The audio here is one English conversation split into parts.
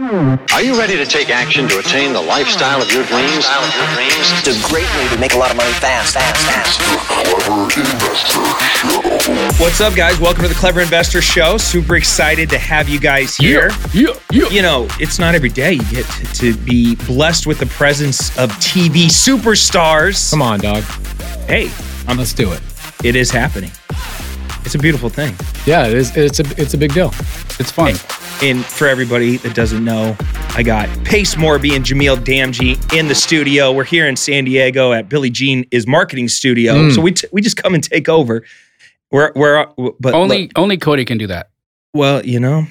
Are you ready to take action to attain the lifestyle of your dreams? It's a great way to make a lot of money fast, fast, fast. What's up, guys? Welcome to the Clever Investor Show. Super excited to have you guys here. Yeah, yeah. You know, it's not every day you get to, to be blessed with the presence of TV superstars. Come on, dog. Hey, um, Let's do it. it is happening. It's a beautiful thing. Yeah, it is. It's a it's a big deal. It's fun. And for everybody that doesn't know, I got Pace Morby and Jamil Damji in the studio. We're here in San Diego at Billy Gene is marketing studio. Mm. So we t- we just come and take over. We're we're but Only look, only Cody can do that. well, you know,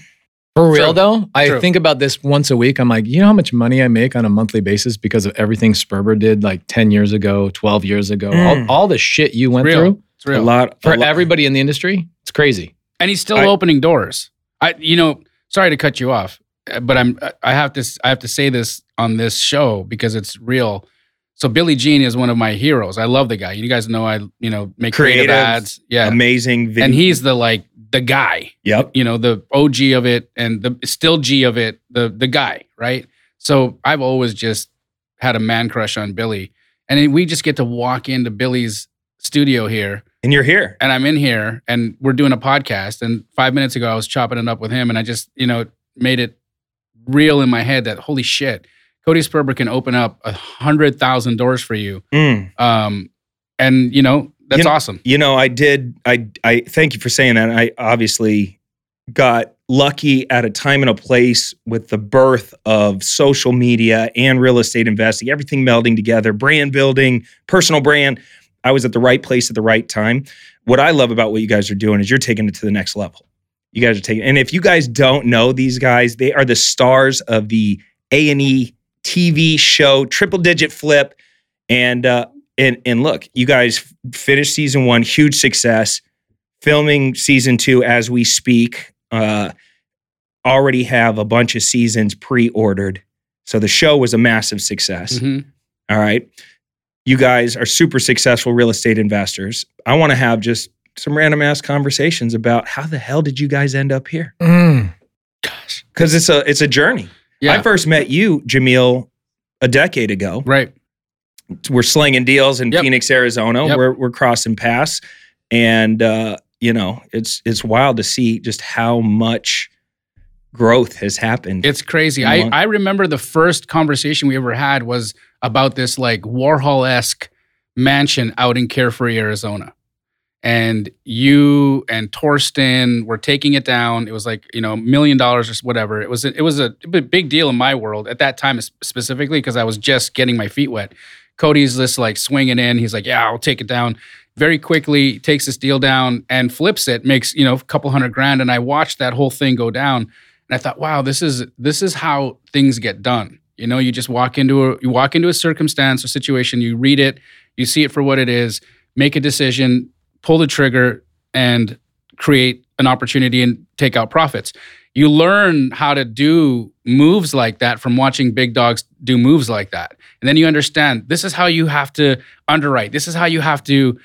For real True. though, I True. think about this once a week. I'm like, you know how much money I make on a monthly basis because of everything Sperber did like 10 years ago, 12 years ago, Mm. all, all the shit you went Real. through It's real. a lot for a lot- everybody in the industry. It's crazy. and he's still I- opening doors. I, you know, sorry to cut you off, uh, but I'm, I have to, I have to say this on this show because it's real. So Billy Gene is one of my heroes. I love the guy. You guys know I, you know, make creative, Creative, ads. Yeah, amazing video. and he's the like the guy. yep. You know, the OG of it and the still G of it. The the guy, right? So I've always just had a man crush on Billy, and we just get to walk into Billy's studio here And you're here. and I'm in here and we're doing a podcast. And five minutes ago, I was chopping it up with him, and I just, you know, made it real in my head that holy shit, Cody Sperber can open up a hundred thousand doors for you. Mm. Um, and you know, that's You know- awesome. You know, I did. I I thank you for saying that. I obviously got lucky at a time and a place with the birth of social media and real estate investing, everything melding together, brand building, personal brand. I was at the right place at the right time. What I love about what you guys are doing is you're taking it to the next level. You guys are taking, and if you guys don't know these guys, they are the stars of the A and E TV show Triple Digit Flip, and uh, and and look, you guys finished season one, huge success. Filming season two as we speak. Uh, already have a bunch of seasons pre-ordered, so the show was a massive success. Mhm. All right, you guys are super successful real estate investors. I want to have just some random ass conversations about how the hell did you guys end up here? Gosh. Because it's a it's a journey. Yeah. I first met you, Jamil, a decade ago. right. we're slinging deals in Yep. Phoenix, Arizona. Yep. We're we're crossing paths, and uh, you know it's it's wild to see just how much growth has happened. It's crazy. I, I remember the first conversation we ever had was about this like Warhol esque mansion out in Carefree, Arizona. And you and Torsten were taking it down. It was like, you know, a million dollars or whatever. It was a, it was a big deal in my world at that time specifically because I was just getting my feet wet. Cody's just like swinging in. He's like, yeah, I'll take it down. Very quickly takes this deal down and flips it, makes, you know, a couple hundred grand. And I watched that whole thing go down. And I thought, wow, this is this is how things get done. You know, you just walk into a you walk into a circumstance or situation, you read it, you see it for what it is, make a decision, pull the trigger, and create an opportunity and take out profits. You learn how to do moves like that from watching big dogs do moves like that. And then you understand this is how you have to underwrite. This is how you have to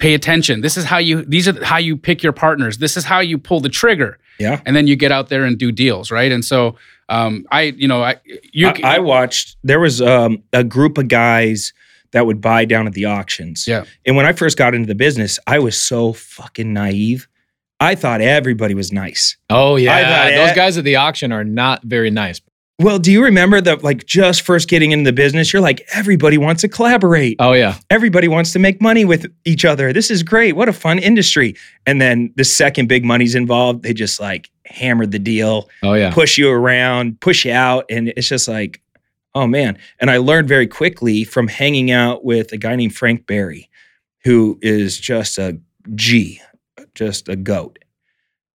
pay attention. This is how you these are how you pick your partners. This is how you pull the trigger yeah. and then you get out there and do deals, right? And so, um, I, you know, I, you, I, I watched. There was um, a group of guys that would buy down at the auctions. Yeah. And when I first got into the business, I was so fucking naive. I thought everybody was nice. Oh yeah, I thought those it- guys at the auction are not very nice. Well, do you remember that? Like just first getting into the business, you're like everybody wants to collaborate. Oh yeah, everybody wants to make money with each other. This is great. What a fun industry. And then the second big money's involved, they just like hammered the deal, oh yeah. push you around, push you out. And it's just like, oh man. And I learned very quickly from hanging out with a guy named Frank Barry, who is just a G, just a goat.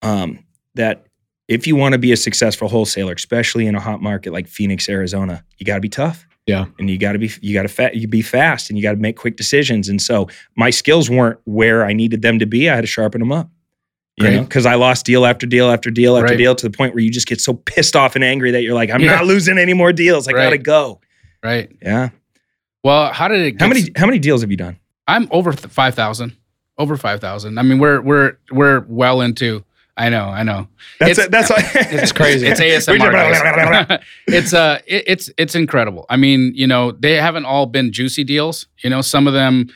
Um, that if you want to be a successful wholesaler, especially in a hot market like Phoenix, Arizona, you got to be tough Yeah. and you got to be you got to fa- you be fast and you got to make quick decisions and so my skills weren't where i needed them to be i had to sharpen them up you Great. know because i lost deal after deal after deal after Right. deal to the point where you just get so pissed off and angry that you're like i'm Yeah. not losing any more deals i Right. gotta go right? yeah Well, how did it? how get many how many deals have you done I'm over five thousand. Over five thousand. I mean, we're we're we're well into I know, I know. That's It's- it. That's. It's crazy. It's ASMR. it's uh, it, it's it's incredible. I mean, you know, they haven't all been juicy deals. You know, some of them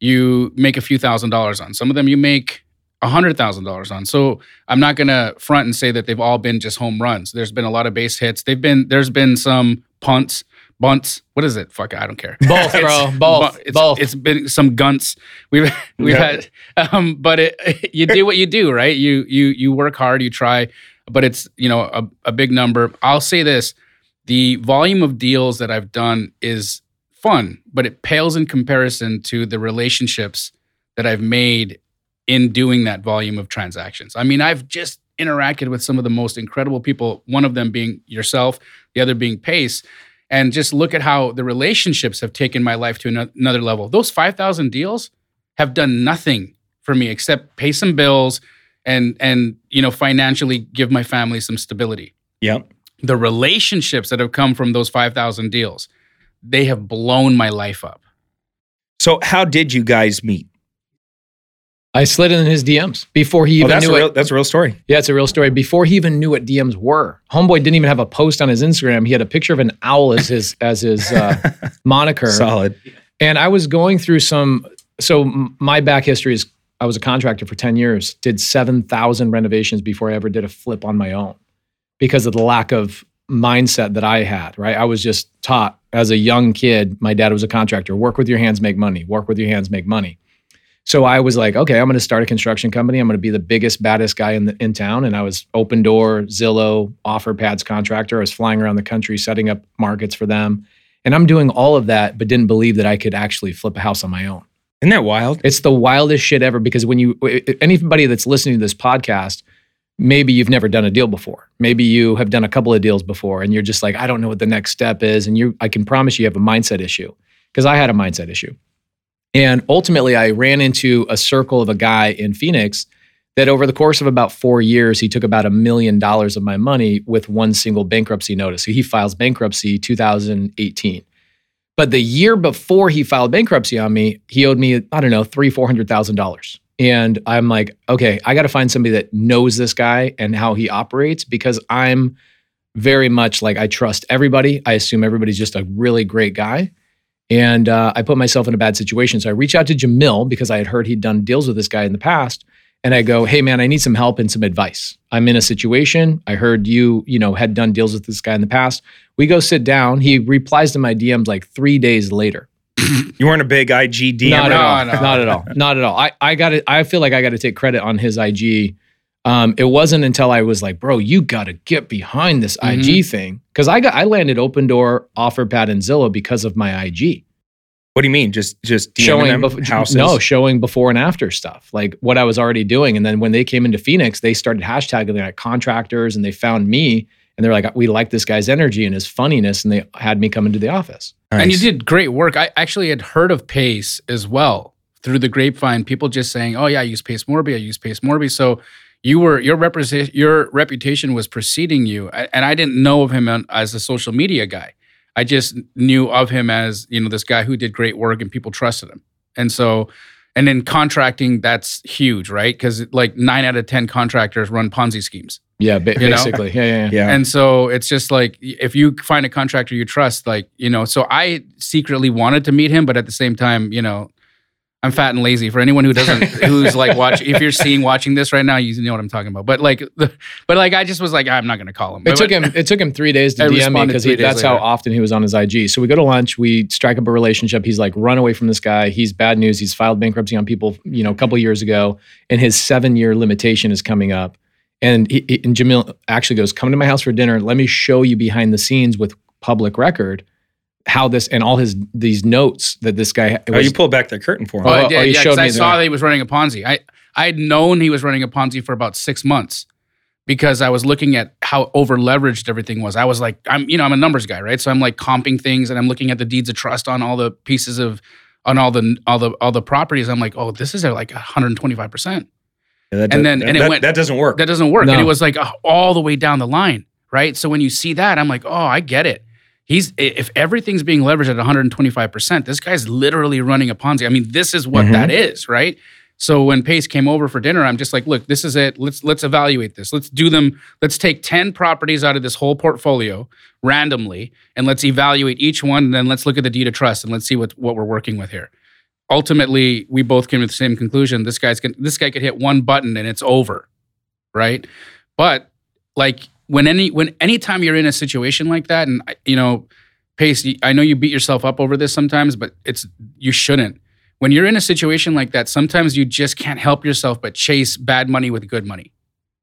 you make a few thousand dollars on. Some of them you make a hundred thousand dollars on. So I'm not gonna front and say that they've all been just home runs. There's been a lot of base hits. They've been there's been some punts, bunts. What is it? Fuck, I don't care. Both, bro. Both. It's, Both. It's been some gunts. We've we've Yeah. had, um, but it, you do what you do, right? You you you work hard, you try, but it's you know a, a big number. I'll say this: the volume of deals that I've done is fun, but it pales in comparison to the relationships that I've made in doing that volume of transactions. I mean, I've just interacted with some of the most incredible people. One of them being yourself, the other being Pace and just look at how the relationships have taken my life to another level. Those 5,000 deals have done nothing for me except pay some bills and and you know financially give my family some stability. Yep. The relationships that have come from those 5,000 deals, they have blown my life up. So how did you guys meet? I slid in his DMs before he Oh, even that's a knew real. it. That's a real story. Yeah, it's a real story. Before he even knew what DMs were, Homeboy didn't even have a post on his Instagram. He had a picture of an owl as his as his uh, moniker. Solid. And I was going through some. So my back history is I was a contractor for ten years. Did seven thousand renovations before I ever did a flip on my own, because of the lack of mindset that I had. Right, I was just taught as a young kid. My dad was a contractor. Work with your hands, make money. Work with your hands, make money. So I was like, okay, I'm going to start a construction company. I'm going to be the biggest, baddest guy in the, in town. And I was Opendoor, Zillow, Offerpads contractor. I was flying around the country setting up markets for them. And I'm doing all of that, but didn't believe that I could actually flip a house on my own. Isn't that wild? It's the wildest shit ever because when you, anybody that's listening to this podcast, maybe you've never done a deal before. Maybe you have done a couple of deals before and you're just like, I don't know what the next step is. And you, I can promise you, you have a mindset issue because I had a mindset issue. And ultimately, I ran into a circle of a guy in Phoenix that over the course of about four years, he took about a million dollars of my money with one single bankruptcy notice. So he files bankruptcy 2018. But the year before he filed bankruptcy on me, he owed me, I don't know, three, four hundred thousand dollars. And I'm like, okay, I got to find somebody that knows this guy and how he operates because I'm very much like I trust everybody. I assume everybody's just a really great guy. And uh, I put myself in a bad situation. So I reach out to Jamil because I had heard he'd done deals with this guy in the past. And I go, hey man, I need some help and some advice. I'm in a situation. I heard you, you know, had done deals with this guy in the past. We go sit down. He replies to my DMs like three days later. You weren't a big IG DM. Not at No, all. no. Not at all. Not at all. I, I got it. I feel like I got to take credit on his IG. Um, it wasn't until I was like, bro, you got to get behind this IG thing. Cause I got, I landed Opendoor, OfferPad and Zillow because of my IG What do you mean? Just just DMing showing them bef- houses? no showing before and after stuff like what i was already doing and then when they came into phoenix they started hashtagging like contractors and they found me and they're like we like this guy's energy and his funniness and they had me come into the office And you did great work. I actually had heard of Pace as well through the grapevine. People just saying, "Oh yeah, I use Pace Morby. I use Pace Morby." So you were your represent your reputation was preceding you, and I didn't know of him as a social media guy. I just knew of him as you know this guy who did great work and people trusted him. And so, and then contracting that's huge, right? Because like nine out of ten contractors run Ponzi schemes. yeah ba- basically yeah yeah, yeah. Yeah. And so it's just like if you find a contractor you trust, like, you know, so I secretly wanted to meet him, but at the same time, you know, I'm fat and lazy. For anyone who doesn't, who's like watch, if you're seeing watching this right now, you know what I'm talking about. But like, the, but like, I just was like, I'm not going to call him. It But- took him. It took him three days to I DM me because that's how often he was on his IG. So we go to lunch. We strike up a relationship. He's like, run away from this guy. He's bad news. He's filed bankruptcy on people, you know, a couple years ago, and his seven year limitation is coming up. And, he, he- and Jamil actually goes, "Come to my house for dinner. Let me show you behind the scenes with public record how this and all his these notes that this guy Oh, you pulled back the curtain for him. Oh, I Oh, did. oh, yeah, showed 'cause I saw that. that he was running a Ponzi. I I had known he was running a Ponzi for about six months because I was looking at how over leveraged everything was. I was like, I'm you know I'm a numbers guy, right? So I'm like comping things and I'm looking at the deeds of trust on all the pieces of on all the all the all the properties. I'm like, oh, this is at like 125 percent. Yeah, that and does- then- that, and it that- went- that doesn't work. That doesn't work. No. And it was like uh, all the way down the line, right? So when you see that, I'm like, oh, I get it. He's if everything's being leveraged at 125%, this guy's literally running a Ponzi. I mean, this is what Mhm. that is, right? So when Pace came over for dinner, I'm just like, look, this is it. Let's let's evaluate this. Let's do them. Let's take 10 properties out of this whole portfolio randomly and let's evaluate each one. And then let's look at the deed of trust and let's see what, what we're working with here. Ultimately, we both came to the same conclusion. This guy's gonna, this guy could hit one button and it's over. Right. But like when any when anytime you're in a situation like that, and you know, Pace, I know you beat yourself up over this sometimes, but it's you shouldn't when you're in a situation like that, sometimes you just can't help yourself but chase bad money with good money.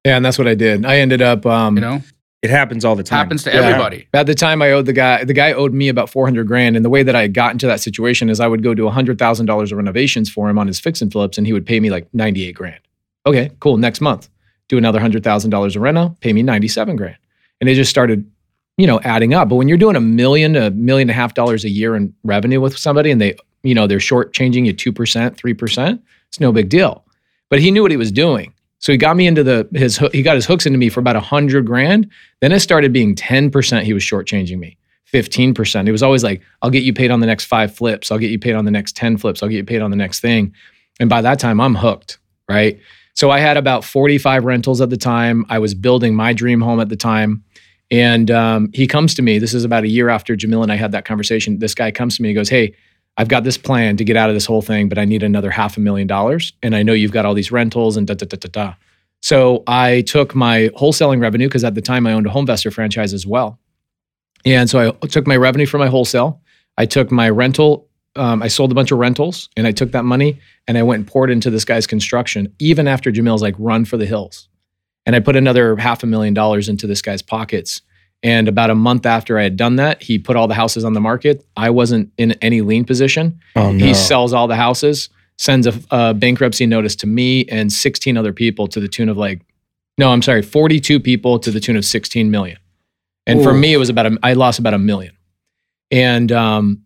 Yeah, and that's what I did. I ended up, um, You know, It happens all the time. happens to Yeah. everybody. At the time, I owed the guy. The guy owed me about four hundred grand, and the way that I got into that situation is I would go do hundred thousand dollars of renovations for him on his fix and flips, and he would pay me like ninety eight grand. Okay, cool. Next month, do another hundred thousand dollars of reno, pay me ninety seven grand, and it just started, you know, adding up. But when you're doing a million, a million and a half dollars a year in revenue with somebody, and they, you know, they're shortchanging you two percent, three percent, it's no big deal. But he knew what he was doing. So he got me into the his he got his hooks into me for about a hundred grand. Then it started being ten percent. He was shortchanging me. Fifteen percent. It was always like, "I'll get you paid on the next five flips. I'll get you paid on the next ten flips. I'll get you paid on the next thing." And by that time, I'm hooked, right? So I had about forty-five rentals at the time. I was building my dream home at the time, and um, he comes to me. This is about a year after Jamil and I had that conversation. This guy comes to me. He goes, "Hey." I've got this plan to get out of this whole thing, but I need another half a million dollars. And I know you've got all these rentals and da da da da da. So I took my wholesaling revenue because at the time I owned a Homevestor franchise as well. And so I took my revenue from my wholesale. I took my rental. Um, I sold a bunch of rentals and I took that money and I went and poured into this guy's construction, even after Jamil's like, run for the hills. And I put another half a million dollars into this guy's pockets. And about a month after I had done that, he put all the houses on the market. I wasn't in any lien position. Oh, no. He sells all the houses, sends a, a bankruptcy notice to me and 16 other people to the tune of like, no, I'm sorry, 42 people to the tune of 16 million. And for me, it was about a, I lost about a million. And um,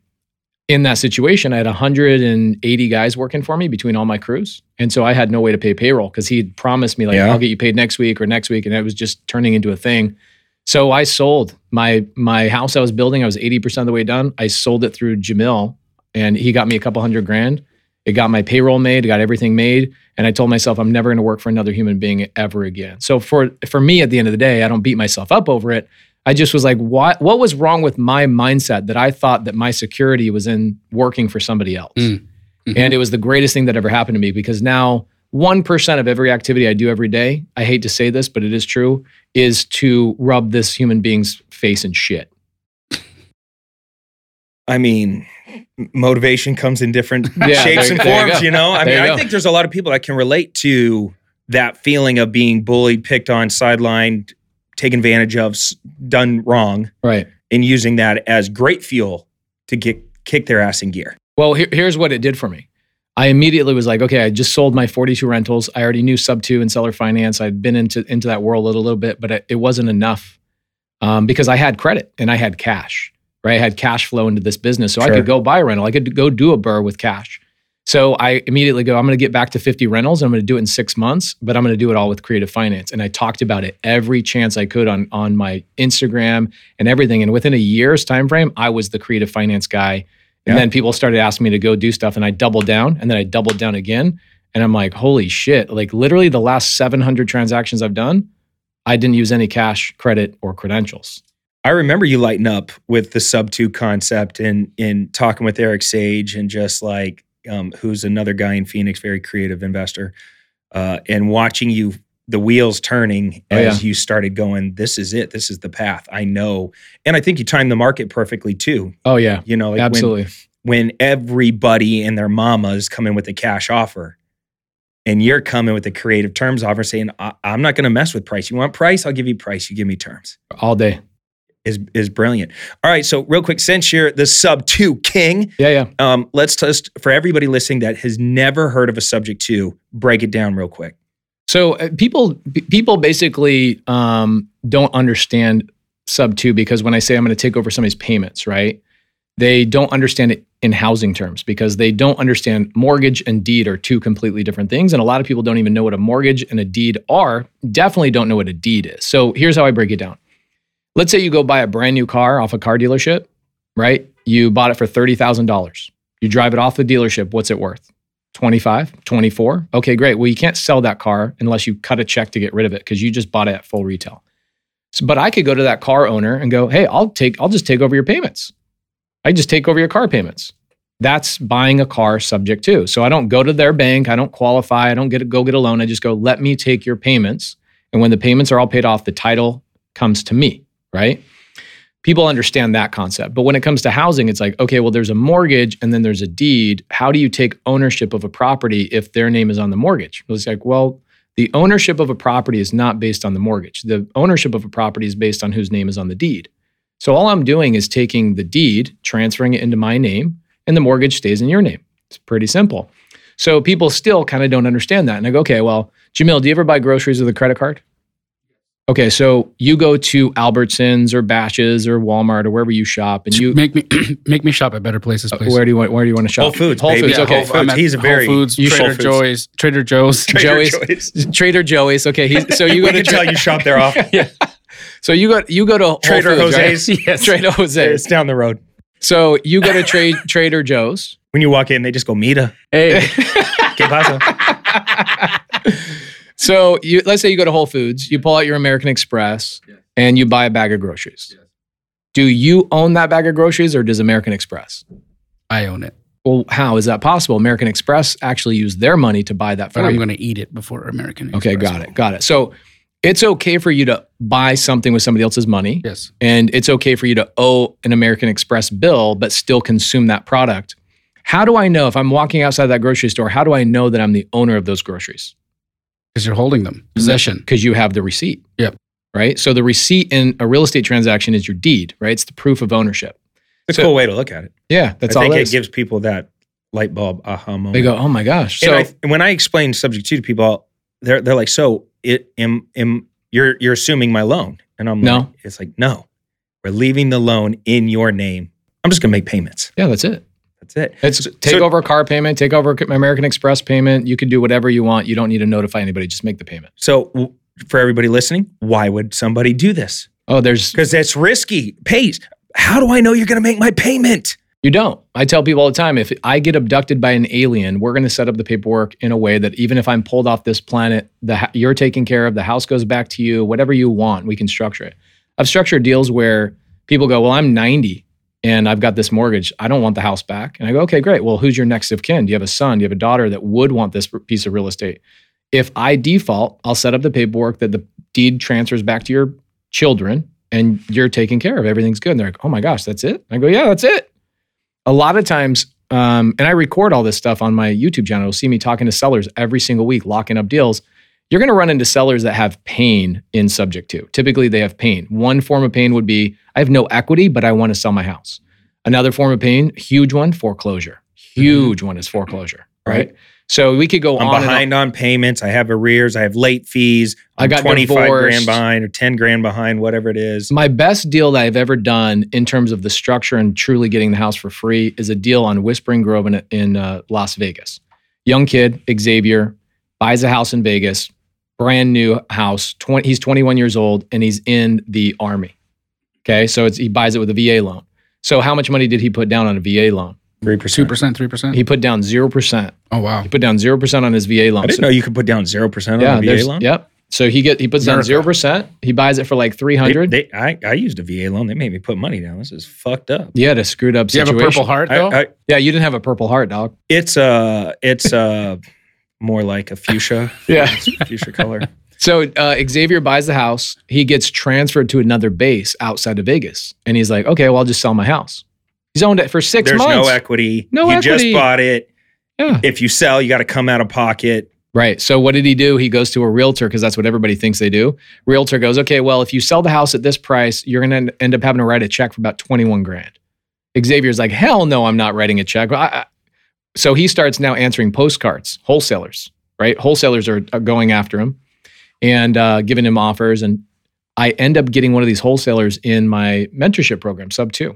in that situation, I had 180 guys working for me between all my crews. And so I had no way to pay payroll because he'd promised me like, Yeah. I'll get you paid next week or next week. And it was just turning into a thing. So I sold my my house I was building. I was 80% of the way done. I sold it through Jamil and he got me a couple hundred grand. It got my payroll made, it got everything made. And I told myself I'm never going to work for another human being ever again. So for for me at the end of the day, I don't beat myself up over it. I just was like, what what was wrong with my mindset that I thought that my security was in working for somebody else? Mm. Mhm. And it was the greatest thing that ever happened to me because now 1% of every activity I do every day, I hate to say this, but it is true, is to rub this human being's face in shit. I mean, motivation comes in different Yeah, shapes there- and there forms, go. you know? I There mean, I think there's a lot of people that can relate to that feeling of being bullied, picked on, sidelined, taken advantage of, done wrong, Right. and using that as great fuel to get kick their ass in gear. Well, here, here's what it did for me. I immediately was like, okay, I just sold my 42 rentals. I already knew sub two and seller finance. I'd been into into that world a little, little bit, but it, it wasn't enough um, because I had credit and I had cash. Right, I had cash flow into this business, so I could go buy a rental. I could go do a BRRRR with cash. So I immediately go, I'm going to get back to 50 rentals. I'm going to do it in six months, but I'm going to do it all with creative finance. And I talked about it every chance I could on on my Instagram and everything. And within a year's time frame, I was the creative finance guy. And Yeah. then people started asking me to go do stuff, and I doubled down, and then I doubled down again. And I'm like, holy shit! Like literally, the last 700 transactions I've done, I didn't use any cash, credit, or credentials. I remember you lighting up with the sub two concept and in talking with Eric Sage and just like um, who's another guy in Phoenix, very creative investor, uh, and watching you the wheels turning Oh, as you started going. This is it. This is the path. I know, and I think you timed the market perfectly too. Oh yeah, You know, like when- absolutely. when everybody and their mamas come in with a cash offer and you're coming with a creative terms offer saying I- i'm not going to mess with price you want price i'll give you price you give me terms All day. Is is brilliant all right so real quick since you're the sub 2 king Yeah, yeah. um, let's just for everybody listening that has never heard of a subject 2 break it down real quick So uh, people p- people basically um, don't understand sub two because when I say I'm going to take over somebody's payments, right? They don't understand it in housing terms because they don't understand mortgage and deed are two completely different things, and a lot of people don't even know what a mortgage and a deed are. Definitely don't know what a deed is. So here's how I break it down. Let's say you go buy a brand new car off a car dealership, right? You bought it for thirty thousand dollars. You drive it off the dealership. What's it worth? 25, 24. Okay, great. Well, you can't sell that car unless you cut a check to get rid of it because you just bought it at full retail. So, but I could go to that car owner and go, "Hey, I'll take I'll just take over your payments. I just take over your car payments." That's buying a car subject to. So I don't go to their bank, I don't qualify, I don't get a, go get a loan. I just go, "Let me take your payments." And when the payments are all paid off, the title comes to me, right? people understand that concept. But when it comes to housing, it's like, okay, well, there's a mortgage and then there's a deed. How do you take ownership of a property if their name is on the mortgage? It's like, well, the ownership of a property is not based on the mortgage. The ownership of a property is based on whose name is on the deed. So all I'm doing is taking the deed, transferring it into my name, and the mortgage stays in your name. It's pretty simple. So people still kind of don't understand that. And I go, okay, well, Jamil, do you ever buy groceries with a credit card? Okay, so you go to Albertsons or Bashas' or Walmart or wherever you shop, and you make me make me shop at better places. Uh, please. where do you want where do you want to shop? Whole Foods, Whole baby. Foods. Yeah, Okay, Whole Foods. He's a very- Whole Foods, Trader Whole Foods. Joe's, Trader Joe's. Joey's. Trader Trader Joey's. Okay, he's, so you go we to can tell you shop there often. yeah. So you go you go to Whole Trader Foods, right? Jose's. Yes. Trader Jose's. It's down the road. So you go to trade Trader Joe's. When you walk in, they just go, Mita. Hey, ¿Qué pasa? So you let's say you go to Whole Foods, you pull out your American Express, and you buy a bag of groceries. Do you own that bag of groceries, or does American Express? I own it, Well, how is that possible? American Express actually used their money to buy that for but I'm going to eat it before American. Express. Okay, got it, got it. So it's okay for you to buy something with somebody else's money, Yes. and it's okay for you to owe an American Express bill, but still consume that product. How do I know if I'm walking outside that grocery store? How do I know that I'm the owner of those groceries? Because you're holding them. Possession. Because you have the receipt. Yep. Right. So the receipt in a real estate transaction is your deed. Right. It's the proof of ownership. It's a cool way to look at it. Yeah, that's I all think it it is. gives people that light bulb aha moment. they go, oh my gosh. So and I, when I explain subject to to people, they're they're like, so it am am you're you're assuming my loan, and I'm No. like, it's like no, we're leaving the loan in your name. I'm just gonna make payments. yeah, that's it. That's it. It's So- take so- over a car payment, take over American Express payment. You can do whatever you want. You don't need to notify anybody. Just make the payment. So for everybody listening, why would somebody do this? Oh, there's Because that's risky. Pace. How do I know you're gonna make my payment? You don't. I tell people all the time if I get abducted by an alien, we're going to set up the paperwork in a way that even if I'm pulled off this planet, the you're taken care of, the house goes back to you, whatever you want, we can structure it. I've structured deals where people go, "Well, I'm 90 and I've got this mortgage. I don't want the house back." And I go, "Okay, great. Well, who's your next of kin? Do you have a son? Do you have a daughter that would want this piece of real estate?" If I default, I'll set up the paperwork that the deed transfers back to your children and you're taken care of. Everything's good. And they're like, "Oh my gosh, that's it?" I go, "Yeah, that's it." a lot of times, um, and I record all this stuff on my YouTube channel. You'll see me talking to sellers every single week, locking up deals. You're going to run into sellers that have pain in subject to. Typically, they have pain. One form of pain would be I have no equity, but I want to sell my house. Another form of pain, huge one, foreclosure. Huge one is foreclosure, right? Right. So we could go I'm on behind on payments. I have arrears. I have late fees. I I'm got 25 divorced. grand behind or 10 grand behind, whatever it is. My best deal that I've ever done in terms of the structure and truly getting the house for free is a deal on Whispering Grove in, in uh, Las Vegas. Young kid, Xavier, buys a house in Vegas, brand new house. 20, he's 21 years old and he's in the army. Okay, so it's, he buys it with a VA loan. So how much money did he put down on a VA loan? 3%. Two percent, three percent. He put down zero percent. Oh wow. He put down zero percent on his VA loan. I didn't So- know you could put down 0% on yeah, a VA there's- loan. Yep. So he get he puts down zero percent. He buys it for like 300. They- they- I, I used a VA loan. They made me put money down. This is fucked up. You had a screwed up Do you have a purple heart I- though? I- Yeah, you didn't have a purple heart, dog. it's uh it's uh more like a fuchsia. Yeah. Fuchsia color. So uh, Xavier buys the house. He gets transferred to another base outside of Vegas, and he's like, "Okay, well, I'll just sell my house." He's owned it for six There's months. no equity. No you equity. just bought it. Yeah. If you sell, you got to come out of pocket. Right. So what did he do? He goes to a realtor because that's what everybody thinks they do. Realtor goes, "Okay, well, if you sell the house at this price, you're going to end up having to write a check for about twenty-one grand." Xavier's like, "Hell no, I'm not writing a check." I- so he starts now answering postcards, wholesalers. Right, wholesalers are, are going after him and uh, giving him offers, and I end up getting one of these wholesalers in my mentorship program, sub two.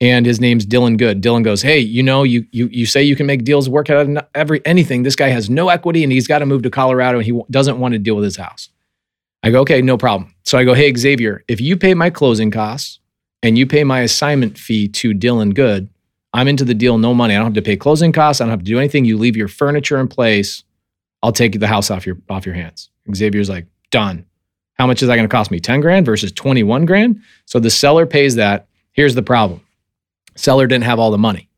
And his name's Dylan Good. Dylan goes, "Hey, you know, you you you say you can make deals work out of every anything. This guy has no equity, and he's got to move to Colorado, and he w- doesn't want to deal with his house." I go, "Okay, no problem." So I go, "Hey, Xavier, if you pay my closing costs and you pay my assignment fee to Dylan Good, I'm into the deal, no money. I don't have to pay closing costs. I don't have to do anything. You leave your furniture in place. I'll take the house off your off your hands. Xavier's like, done. How much is that going to cost me? 10 grand versus 21 grand? So the seller pays that. Here's the problem. Seller didn't have all the money.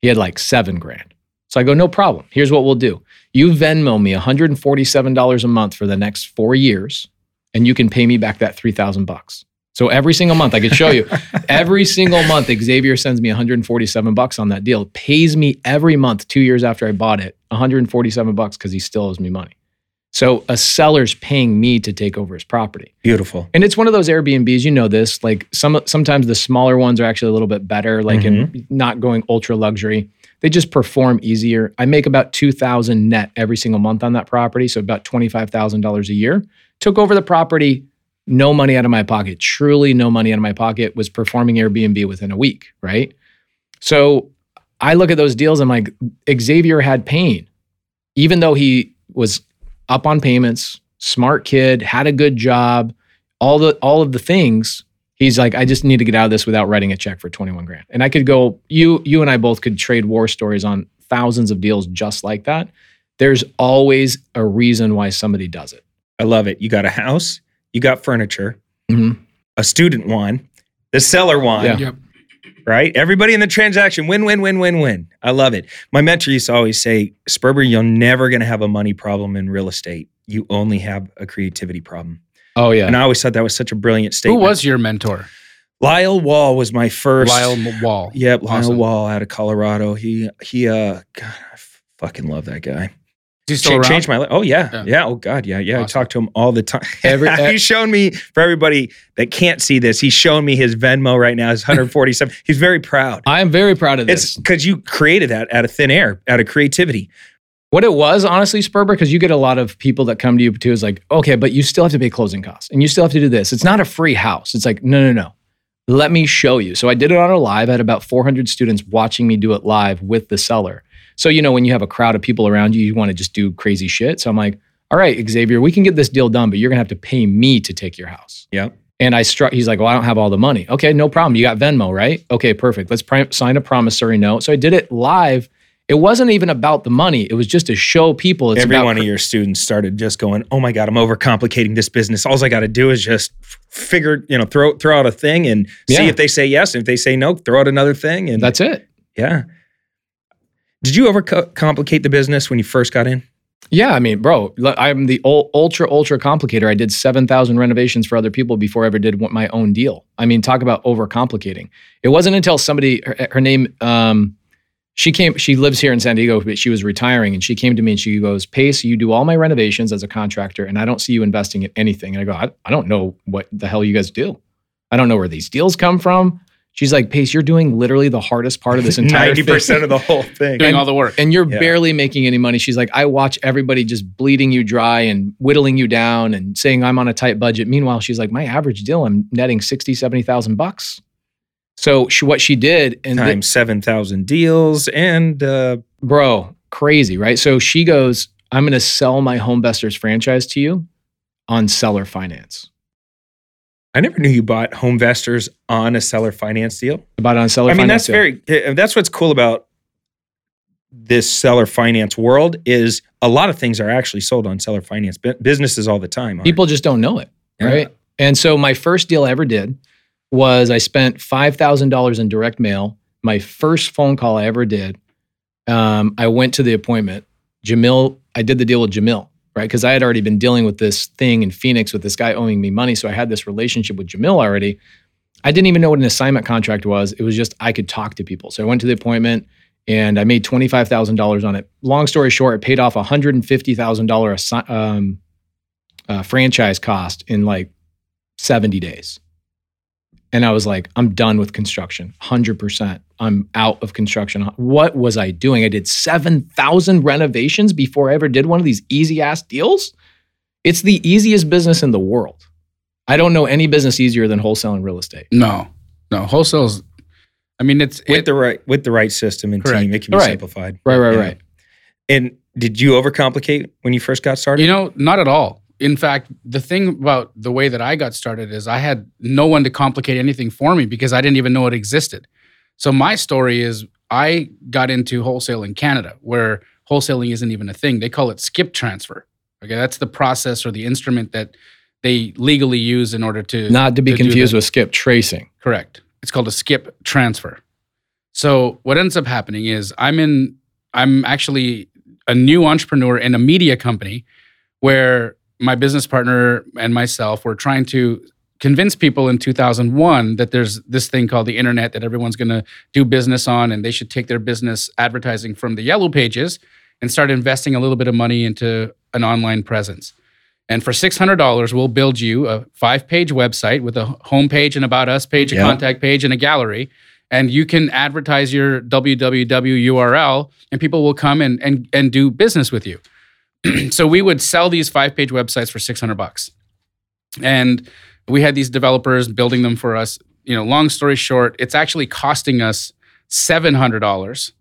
He had like seven grand. So I go, no problem. Here's what we'll do. You Venmo me $147 a month for the next four years, and you can pay me back that 3000 bucks. So every single month, I could show you. every single month, Xavier sends me 147 bucks on that deal. Pays me every month, two years after I bought it, 147 bucks because he still owes me money. So a seller's paying me to take over his property. Beautiful. And it's one of those Airbnbs, you know this, like some sometimes the smaller ones are actually a little bit better, like in mm-hmm. not going ultra luxury. They just perform easier. I make about 2000 net every single month on that property, so about $25,000 a year. Took over the property, no money out of my pocket, truly no money out of my pocket, was performing Airbnb within a week, right? So I look at those deals, I'm like, Xavier had pain, even though he was up on payments, smart kid, had a good job, all the all of the things. He's like, I just need to get out of this without writing a check for 21 grand. And I could go, you, you and I both could trade war stories on thousands of deals just like that. There's always a reason why somebody does it. I love it. You got a house, you got furniture, Mhm. a student won, the seller won, Yeah. Yep. right? Everybody in the transaction win, win, win, win, win. I love it. My mentor used to always say, Sperber, you're never going to have a money problem in real estate. You only have a creativity problem. Oh yeah. And I always thought that was such a brilliant statement. Who was your mentor? Lyle Wall was my first. Lyle Wall. Yep, Lyle Awesome. Wall out of Colorado. He he uh God, I fucking love that guy. Is he still Cha- around? changed my life. Oh yeah. Yeah. yeah. Oh god, yeah, yeah. I talk to him all the time. Every- he's shown me for everybody that can't see this. He's shown me his Venmo right now. His 147. he's very proud. I am very proud of this. It's this. because you created that out of thin air, out of creativity. What it was, honestly, Sperber, because you get a lot of people that come to you too, is like, okay, but you still have to pay closing costs and you still have to do this. It's not a free house. It's like, no, no, no. Let me show you. So I did it on a live. I had about 400 students watching me do it live with the seller. So, you know, when you have a crowd of people around you, you want to just do crazy shit. So I'm like, all right, Xavier, we can get this deal done, but you're going to have to pay me to take your house. Yep. And I struck, he's like, well, I don't have all the money. Okay, no problem. You got Venmo, right? Okay, perfect. Let's pri- sign a promissory note. So I did it live. It wasn't even about the money. It was just to show people it's Every about one of your students started just going, "Oh my god, I'm overcomplicating this business. All I got to do is just figure, you know, throw throw out a thing and see if they say yes. And If they say no, throw out another thing. And That's it. yeah. Did you overcomplicate the business when you first got in? Yeah, I mean, bro, I'm the ultra ultra complicator. I did seven thousand renovations for other people before I ever did my own deal. I mean, talk about overcomplicating. It wasn't until somebody, her, her name, um, she came. She lives here in San Diego, but she was retiring, and she came to me and she goes, "Pace, you do all my renovations as a contractor, and I don't see you investing in anything." And I go, "I, I don't know what the hell you guys do. I don't know where these deals come from." She's like, "Pace, you're doing literally the hardest part of this entire Ninety thing." percent of the whole thing. Doing all the work. and you're Yeah. barely making any money. She's like, I watch everybody just bleeding you dry and whittling you down and saying I'm on a tight budget. Meanwhile, she's like, my average deal, I'm netting 60, 70,000 bucks. So she, what she did, and thi- Times seven thousand deals, and uh, bro, crazy, right? So she goes, I'm going to sell my Homevestors franchise to you on seller finance. I never knew you bought Homevestors on a seller finance deal. About on seller finance. I mean, that's very. uh, That's what's cool about this seller finance world is a lot of things are actually sold on seller finance. Bu- Businesses all the time. aren't. People just don't know it, Yeah. right? And so my first deal I ever did was I spent five thousand dollars in direct mail. My first phone call I ever did. Um, I went to the appointment. Jamil, I did the deal with Jamil, right? Because I had already been dealing with this thing in Phoenix with this guy owing me money, so I had this relationship with Jamil already. I didn't even know what an assignment contract was. It was just I could talk to people. So I went to the appointment and I made twenty five thousand dollars on it. Long story short, it paid off a hundred and fifty thousand dollar um, uh, franchise cost in like seventy days. And I was like, I'm done with construction, hundred percent. I'm out of construction. What was I doing? I did seven thousand renovations before I ever did one of these easy ass deals. It's the easiest business in the world. I don't know any business easier than wholesaling real estate. No, no. Wholesale's. I mean, it's with it, the right with the right system and Correct. team, it can be Right. simplified. Right, right, Yeah. right. And did you overcomplicate when you first got started? You know, not at all. In fact, the thing about the way that I got started is I had no one to complicate anything for me because I didn't even know it existed. So my story is I got into wholesale in Canada, where wholesaling isn't even a thing. They call it skip transfer. Okay, that's the process or the instrument that they legally use in order to Not to be to confused with skip tracing. Correct. It's called a skip transfer. So what ends up happening is I'm in I'm actually a new entrepreneur in a media company where my business partner and myself were trying to convince people in 2001 that there's this thing called the internet that everyone's going to do business on and they should take their business advertising from the yellow pages and start investing a little bit of money into an online presence. And for $600, we'll build you a five page website with a homepage and about us page, a Yeah. contact page, and a gallery. And you can advertise your www URL and people will come and, and, and do business with you. so we would sell these five page websites for 600 bucks. And we had these developers building them for us. You know, long story short, it's actually costing us $700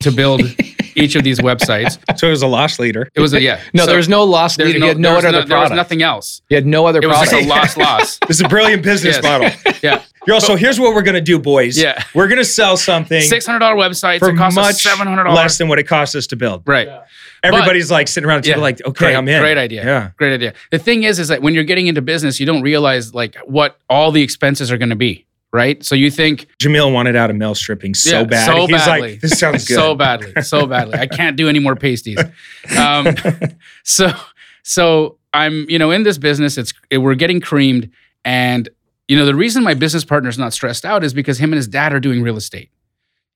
to build each of these websites. So it was a loss leader. It was a, yeah. No, So there was no loss leader. he had no other no- there was nothing else. He had no other It was product. just a loss loss. This is a brilliant business Yes. model. Yeah. You're also here's what we're gonna do, boys. Yeah. We're gonna sell something Six hundred dollar websites. for it costs much seven hundred less than what it costs us to build. Right. Everybody's like sitting around the table, Yeah. like, okay, Great, I'm in. great idea. Yeah. Great idea. The thing is, is that when you're getting into business, you don't realize like what all the expenses are going to be. Right. So you think Jamil wanted out of male stripping so Yeah, bad. so He's badly. like, this sounds good. so badly, so badly. I can't do any more pasties. Um, so, so I'm, you know, in this business, it's it, we're getting creamed, and you know, the reason my business partner's not stressed out is because him and his dad are doing real estate,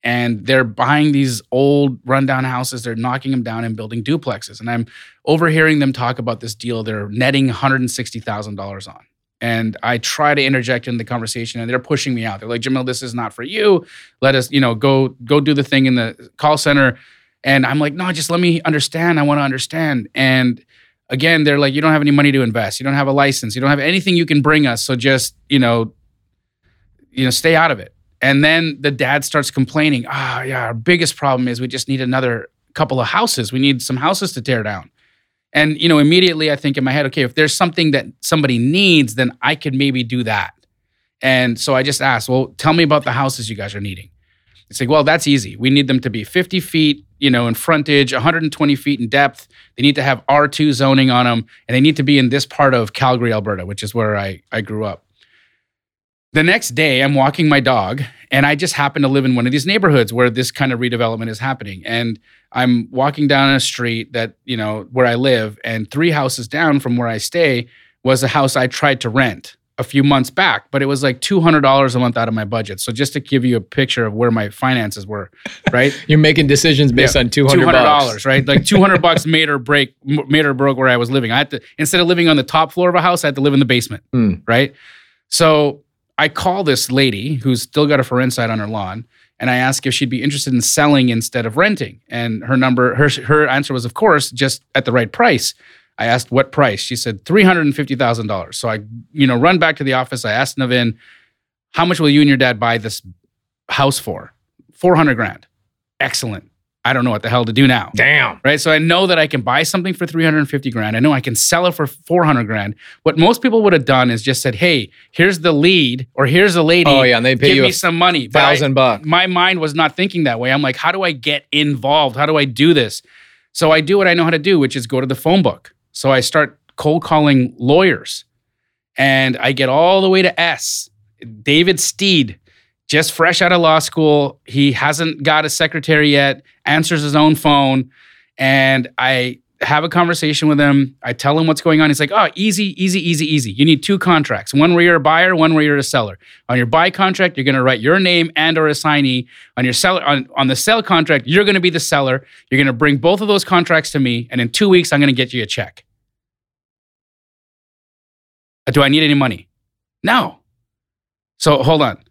and they're buying these old rundown houses. They're knocking them down and building duplexes, and I'm overhearing them talk about this deal. They're netting one hundred and sixty thousand dollars on. And I try to interject in the conversation, and they're pushing me out. They're like, "Jamil, this is not for you. Let us, you know, go go do the thing in the call center." And I'm like, "No, just let me understand. I want to understand." And again, they're like, "You don't have any money to invest. You don't have a license. You don't have anything you can bring us. So just, you know, you know, stay out of it." And then the dad starts complaining, "Ah, yeah, our biggest problem is we just need another couple of houses. We need some houses to tear down." And you know, immediately I think in my head, okay, if there's something that somebody needs, then I could maybe do that. And so I just asked, well, tell me about the houses you guys are needing. It's like, well, that's easy. We need them to be 50 feet, you know, in frontage, 120 feet in depth. They need to have R2 zoning on them, and they need to be in this part of Calgary, Alberta, which is where I, I grew up. The next day, I'm walking my dog, and I just happen to live in one of these neighborhoods where this kind of redevelopment is happening. And I'm walking down a street that, you know, where I live, and three houses down from where I stay was a house I tried to rent a few months back, but it was like $200 a month out of my budget. So just to give you a picture of where my finances were, right? You're making decisions based Yeah. on 200 $200, dollars. right? Like 200 bucks made or break, made or broke where I was living. I had to, instead of living on the top floor of a house, I had to live in the basement, Hmm. right? So I call this lady who's still got a for inside on her lawn, and I ask if she'd be interested in selling instead of renting. And her number, her her answer was, of course, just at the right price. I asked what price. She said three hundred and fifty thousand dollars. So I, you know, run back to the office. I asked Navin, how much will you and your dad buy this house for? Four hundred grand. Excellent. I don't know what the hell to do now Damn. right? So I know that I can buy something for 350 grand. I know I can sell it for 400 grand. What most people would have done is just said, "Hey, here's the lead, or here's the lady. Oh yeah, and they pay give you me some money." But I- thousand bucks. my mind was not thinking that way. I'm like, how do I get involved? How do I do this? So I do what I know how to do, which is go to the phone book. So I start cold calling lawyers, and I get all the way to S. David Steed, just fresh out of law school. He hasn't got a secretary yet, answers his own phone. And I have a conversation with him. I tell him what's going on. He's like, oh, easy, easy, easy, easy. You need two contracts. One where you're a buyer, one where you're a seller. On your buy contract, you're gonna write your name and or assignee. On your seller on, on the sell contract, you're gonna be the seller. You're gonna bring both of those contracts to me, and in two weeks, I'm gonna get you a check. Do I need any money? No. So hold on.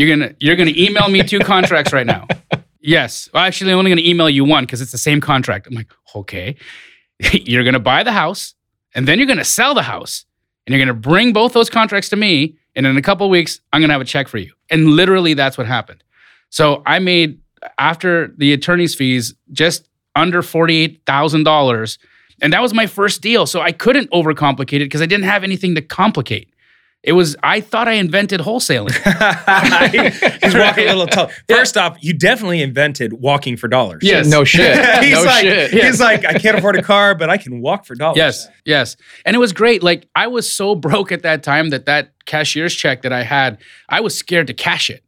You're gonna you're gonna email me two contracts right now. Yes. Well, actually, I'm only gonna email you one because it's the same contract. I'm like, okay. you're gonna buy the house, and then you're gonna sell the house, and you're gonna bring both those contracts to me, and in a couple of weeks, I'm gonna have a check for you. And literally, that's what happened. So I made after the attorney's fees just under forty-eight thousand dollars, and that was my first deal. So I couldn't overcomplicate it because I didn't have anything to complicate. It was I thought I invented wholesaling. He's walking a little tall. First off, you definitely invented walking for dollars. Yes. No shit. he's no like, shit. he's like, I can't afford a car, but I can walk for dollars. Yes, yes. And it was great. Like I was so broke at that time that that cashier's check that I had, I was scared to cash it.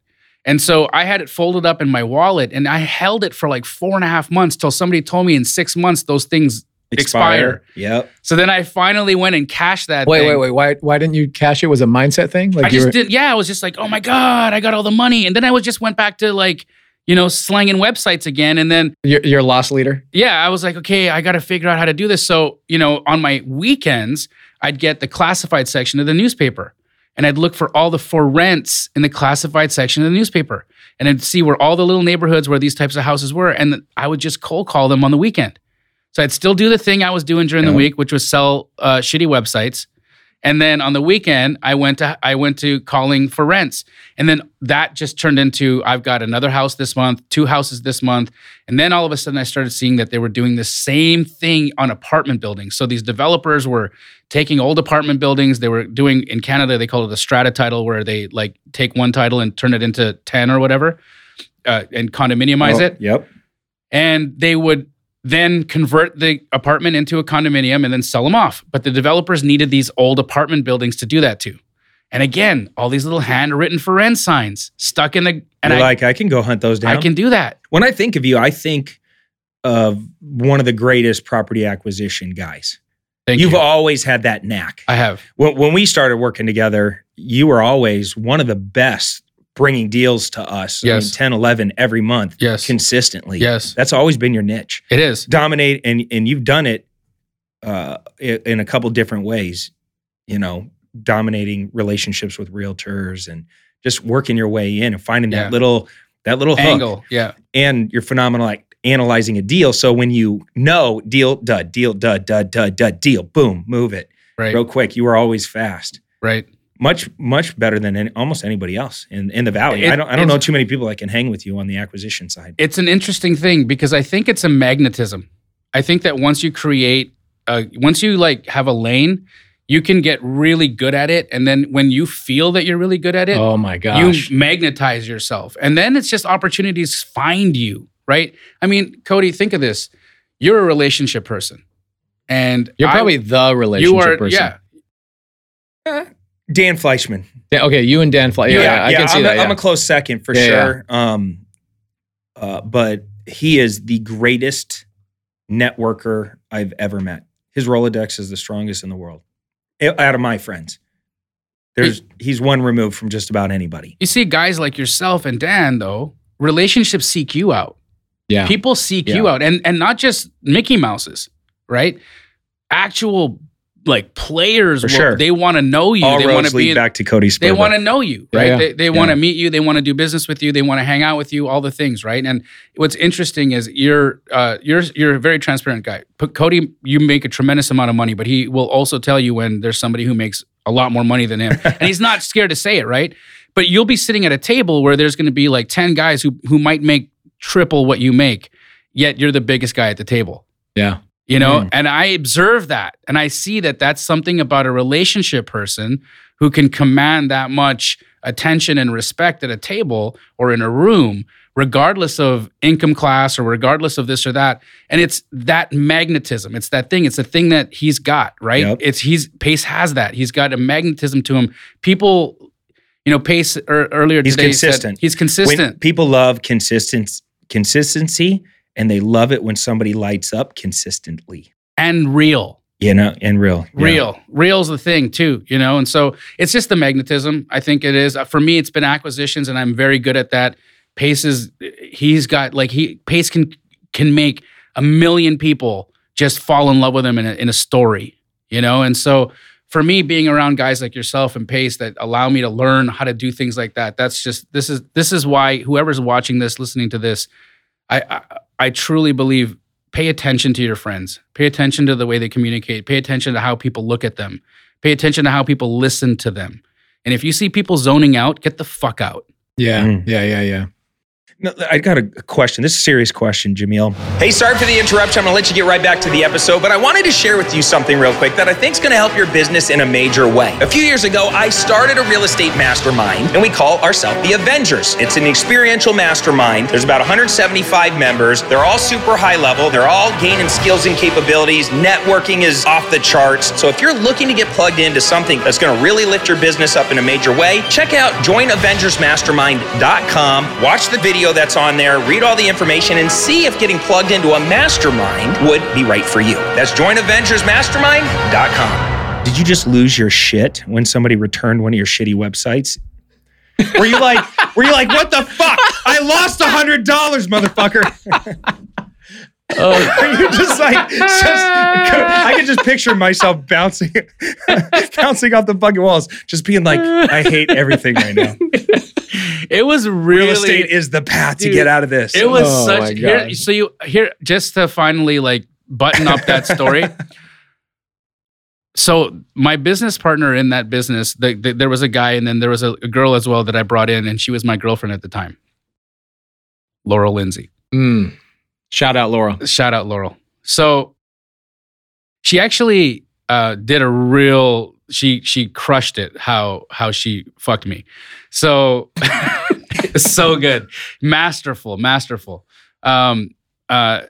And so I had it folded up in my wallet and I held it for like four and a half months till somebody told me in six months those things expire. Yep. So then I finally went and cashed that. Wait, thing. wait, wait. Why why didn't you cash it? Was it a mindset thing? Like I you just were- did. Yeah, I was just like, oh my god, I got all the money, and then I was just went back to like, you know, slanging websites again, and then you're, you're a loss leader. yeah, I was like, okay, I got to figure out how to do this. So you know, on my weekends, I'd get the classified section of the newspaper, and I'd look for all the for rents in the classified section of the newspaper, and I'd see where all the little neighborhoods where these types of houses were, and I would just cold call them on the weekend. So I'd still do the thing I was doing during the week, which was sell uh, shitty websites. And then on the weekend, I went to I went to calling for rents, and then that just turned into I've got another house this month, two houses this month, and then all of a sudden I started seeing that they were doing the same thing on apartment buildings. So these developers were taking old apartment buildings. They were doing in Canada they call it a strata title, where they like take one title and turn it into ten or whatever, uh, and condominiumize Oh, it Yep. and they would then convert the apartment into a condominium and then sell them off. But the developers needed these old apartment buildings to do that to. And again, all these little handwritten for rent signs stuck in the and You're I, like, I can go hunt those down. I can do that. when I think of you, I think of one of the greatest property acquisition guys. Thank You've you. always had that knack. I have. when, when we started working together, you were always one of the best bringing deals to us. I mean, 10, 11 every month Yes. consistently. Yes. That's always been your niche. It is. Dominate and and you've done it uh, in a couple different ways. You know, dominating relationships with realtors and just working your way in and finding Yeah. that little that little hook. Angle. Yeah. And you're phenomenal at analyzing a deal. So when you know deal, dud, deal, dud, dud, dud, dud, deal, boom, move it Right. real quick. You were always fast Right. Much much better than any, almost anybody else in, in the valley. It- I don't I don't know too many people that can hang with you on the acquisition side. It's an interesting thing because I think it's a magnetism. I think that once you create, uh, once you like have a lane, you can get really good at it, and then when you feel that you're really good at it, Oh my gosh. you magnetize yourself and then it's just opportunities find you right i mean cody think of this you're a relationship person and You're I- probably the relationship you are person. yeah Dan Fleischman. Yeah, Okay, you and Dan Fleischman. Yeah, yeah, I can see I'm, that. A, I'm a close second for Yeah, sure. Um, uh, but he is the greatest networker I've ever met. His Rolodex is the strongest in the world. Out of my friends, there's he's one removed from just about anybody. you see guys like yourself and dan though relationships seek you out yeah. people seek you out and and not just mickey mouses right actual like players For will- sure. they want to know you. All they want to be lead in- back to Cody they want to know you right? Yeah. they, they want Yeah. to meet you. They want to do business with you. They want to hang out with you. All the things right? And what's interesting is you're uh, you're you're a very transparent guy. But cody you make a tremendous amount of money but he will also tell you when there's somebody who makes a lot more money than him. And he's not scared to say it right? But you'll be sitting at a table where there's going to be like 10 guys who who might make triple what you make yet you're the biggest guy at the table. Yeah. You know? Mm. and i observe that and i see that that's something about a relationship person who can command that much attention and respect at a table or in a room regardless of income class or regardless of this or that. And it's that magnetism. It's that thing. It's the thing that he's got right? Yep. it's he's pace has that. He's got a magnetism to him. People you know pace er, earlier He's today said consistent. he's When consistent. people love consistent consistency, and they love it when somebody lights up consistently. and real. You know, and real, Yeah. real. Real's the thing too you know? And so it's just the magnetism i think it is. Uh, for me it's been acquisitions and i'm very good at that. Pace is he's got like he pace can can make a million people just fall in love with him in a, in a story you know? And so for me being around guys like yourself and pace that allow me to learn how to do things like that that's just this is this is why whoever's watching this listening to this i i, I truly believe pay attention to your friends. Pay attention to the way they communicate. Pay attention to how people look at them. Pay attention to how people listen to them. And if you see people zoning out, get the fuck out. Yeah. Mm. Yeah. Yeah. Yeah. No, I got a question. This is a serious question, Jamil. Hey, sorry for the interruption. I'm gonna let you get right back to the episode, but I wanted to share with you something real quick that I think is gonna help your business in a major way. A few years ago, I started a real estate mastermind, and we call ourselves the Avengers. It's an experiential mastermind. There's about 175 members. They're all super high level. They're all gaining skills and capabilities. Networking is off the charts. So if you're looking to get plugged into something that's gonna really lift your business up in a major way, check out joinavengersmastermind.com. Watch the video that's on there, read all the information, and see if getting plugged into a mastermind would be right for you. That's joinavengersmastermind.com. Did you just lose your shit when somebody returned one of your shitty websites? Were you like, were you like, what the fuck? I lost a hundred dollars, motherfucker. Oh, Are you just like, just, I can just picture myself bouncing, bouncing off the fucking walls, just being like, I hate everything right now. It was really Real estate is the path to get out of this. It was Oh such here. So you here just to finally like button up that story. so my business partner in that business, the, the- there was a guy, and then there was a, a girl as well that I brought in, and she was my girlfriend at the time, Laurel Lindsay. mm. Shout out, Laura. Shout out Laurel. So she actually uh, did a real. She she crushed it. How how she fucked me. So so good, masterful, masterful. Um, uh,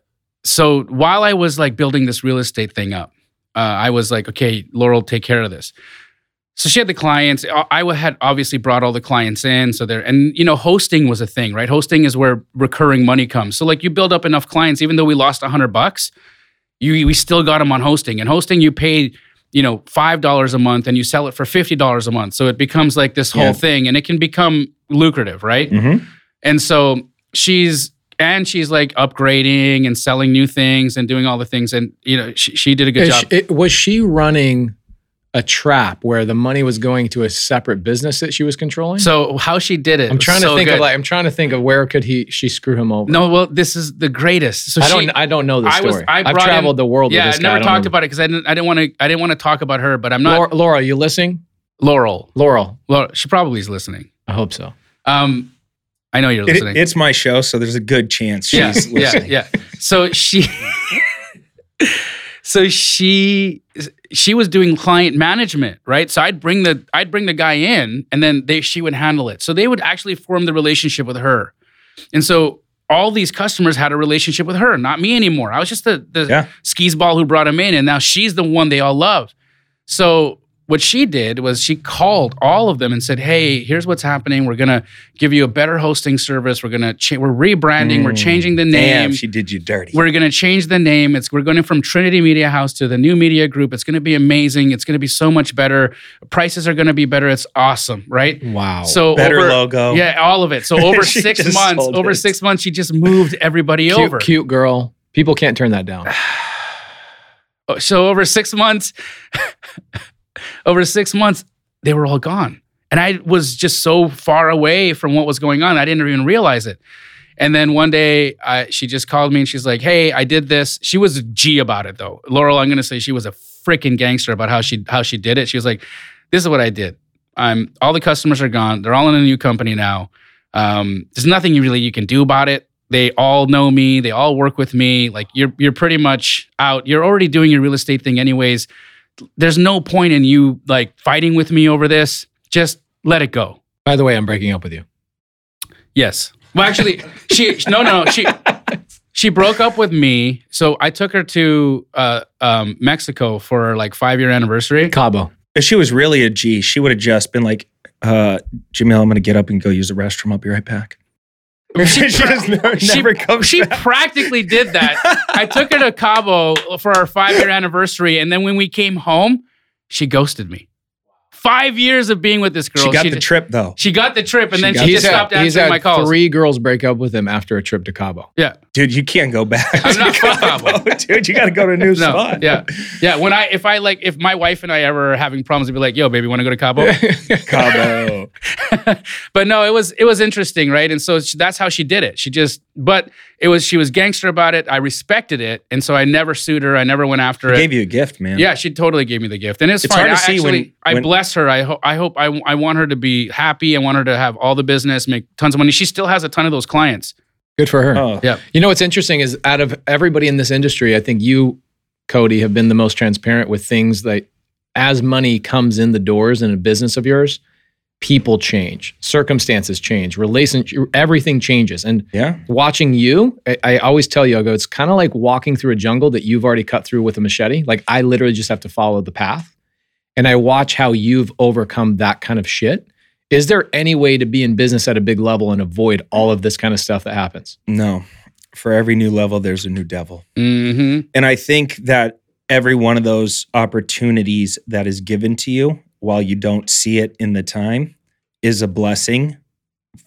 so while I was like building this real estate thing up, uh, I was like, okay, Laurel, take care of this. So she had the clients. I I had obviously brought all the clients in. So there, and you know, hosting was a thing, right? Hosting is where recurring money comes. So like, you build up enough clients, even though we lost a hundred bucks, you we still got them on hosting. And hosting, you pay, you know, five dollars a month, and you sell it for fifty dollars a month. So it becomes like this whole Yeah. thing, and it can become lucrative, right? Mhm. And so she's and she's like upgrading and selling new things and doing all the things. And you know, she, she did a good Is job. she- was she running a trap where the money was going to a separate business that she was controlling? so how she did it? I'm was trying to so think good. of like I'm trying to think of where could he she screw him over. No, well, this is the greatest. So I she, don't I don't know the I story. was- I have traveled in- the world yeah, with I this guy. never don't talked know. about it because I didn't. I didn't want to. I didn't want to talk about her. But I'm not Laura, Laura, are you listening? Laurel. Laurel, Laurel. She probably is listening. I hope so. Um, I know you're It- listening. it's my show, so there's a good chance she's yeah, listening. yeah, yeah. So she, so she, she was doing client management, right? So I'd bring the, I'd bring the guy in, and then they, she would handle it. So they would actually form the relationship with her, and so all these customers had a relationship with her, not me anymore. I was just the the Yeah. skis ball who brought him in, and now she's the one they all loved. So what she did was she called all of them and said, "Hey, here's what's happening. We're gonna give you a better hosting service. We're gonna cha- we're rebranding. We're Mm. changing the name. Damn, she did you dirty. We're gonna change the name. It's we're going from Trinity Media House to the new media group. It's gonna be amazing. It's gonna be so much better. Prices are gonna be better. It's awesome, right? Wow. So Better over, logo. Yeah, all of it. So over six months, over it. six months, she just moved everybody cute, over. cute girl. People can't turn that down. So over six months, over six months, they were all gone. And I was just so far away from what was going on, I didn't even realize it. And then one day, I, she just called me and she's like, "Hey, I did this." She was G about it, though. Laurel, I'm gonna say she was a freaking gangster about how she how she did it. She was like, "This is what I did. I'm all the customers are gone. They're all in a new company now. Um, there's nothing you really you can do about it. They all know me. They all work with me. Like you're you're pretty much out. You're already doing your real estate thing anyways. There's no point in you like fighting with me over this. Just let it go." By the way, I'm breaking up with you. Yes. Well, actually, she no no she she broke up with me. So I took her to uh, um, Mexico for her like five year anniversary. Cabo. If she was really a G, she would have just been like, uh, Jamil, I'm going to get up and go use the restroom. I'll be right back. She, She just never- she- never comes she back. practically did that. I took her to Cabo for our five year anniversary, and then when we came home, she ghosted me. Five years of being with this girl. She got the just- trip though. She got the trip, and She then she just trip. stopped he's answering had my calls. three girls break up with him after a trip to Cabo. Yeah. Dude, you can't go back. I'm not to from Cabo, Cabo. dude. You got to go to a new No, spot. yeah, yeah. When I if I like if my wife and I ever are having problems, I'd be like, "Yo, baby, want to go to Cabo?" Cabo. but no, it was it was interesting, right? And so she, that's how she did it. She just, but it was she was gangster about it. I respected it, and so I never sued her. I never went after I it. gave you a gift, man. yeah, she totally gave me the gift, and it's, It's fine. hard to I see when- actually, I when- bless her. I hope I hope I, I want her to be happy. I want her to have all the business, make tons of money. She still has a ton of those clients. Good for her. Oh, Yeah. You know what's interesting is out of everybody in this industry, I think you, Cody, have been the most transparent with things that as money comes in the doors in a business of yours, people change, circumstances change, relationship, everything changes. And yeah. watching you, I, I always tell you, I go, it's kind of like walking through a jungle that you've already cut through with a machete. Like I literally just have to follow the path. And I watch how you've overcome that kind of shit. Is there any way to be in business at a big level and avoid all of this kind of stuff that happens? No. For every new level, there's a new devil. Mm-hmm. And I think that every one of those opportunities that is given to you while you don't see it in the time is a blessing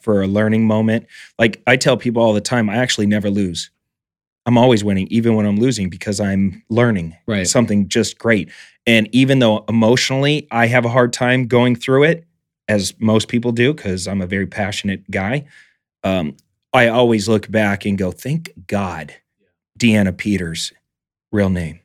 for a learning moment. Like I tell people all the time, I actually never lose. I'm always winning, even when I'm losing, because I'm learning Right. something just great. And even though emotionally I have a hard time going through it, as most people do, because I'm a very passionate guy, um, I always look back and go, thank God Deanna Peters, real name,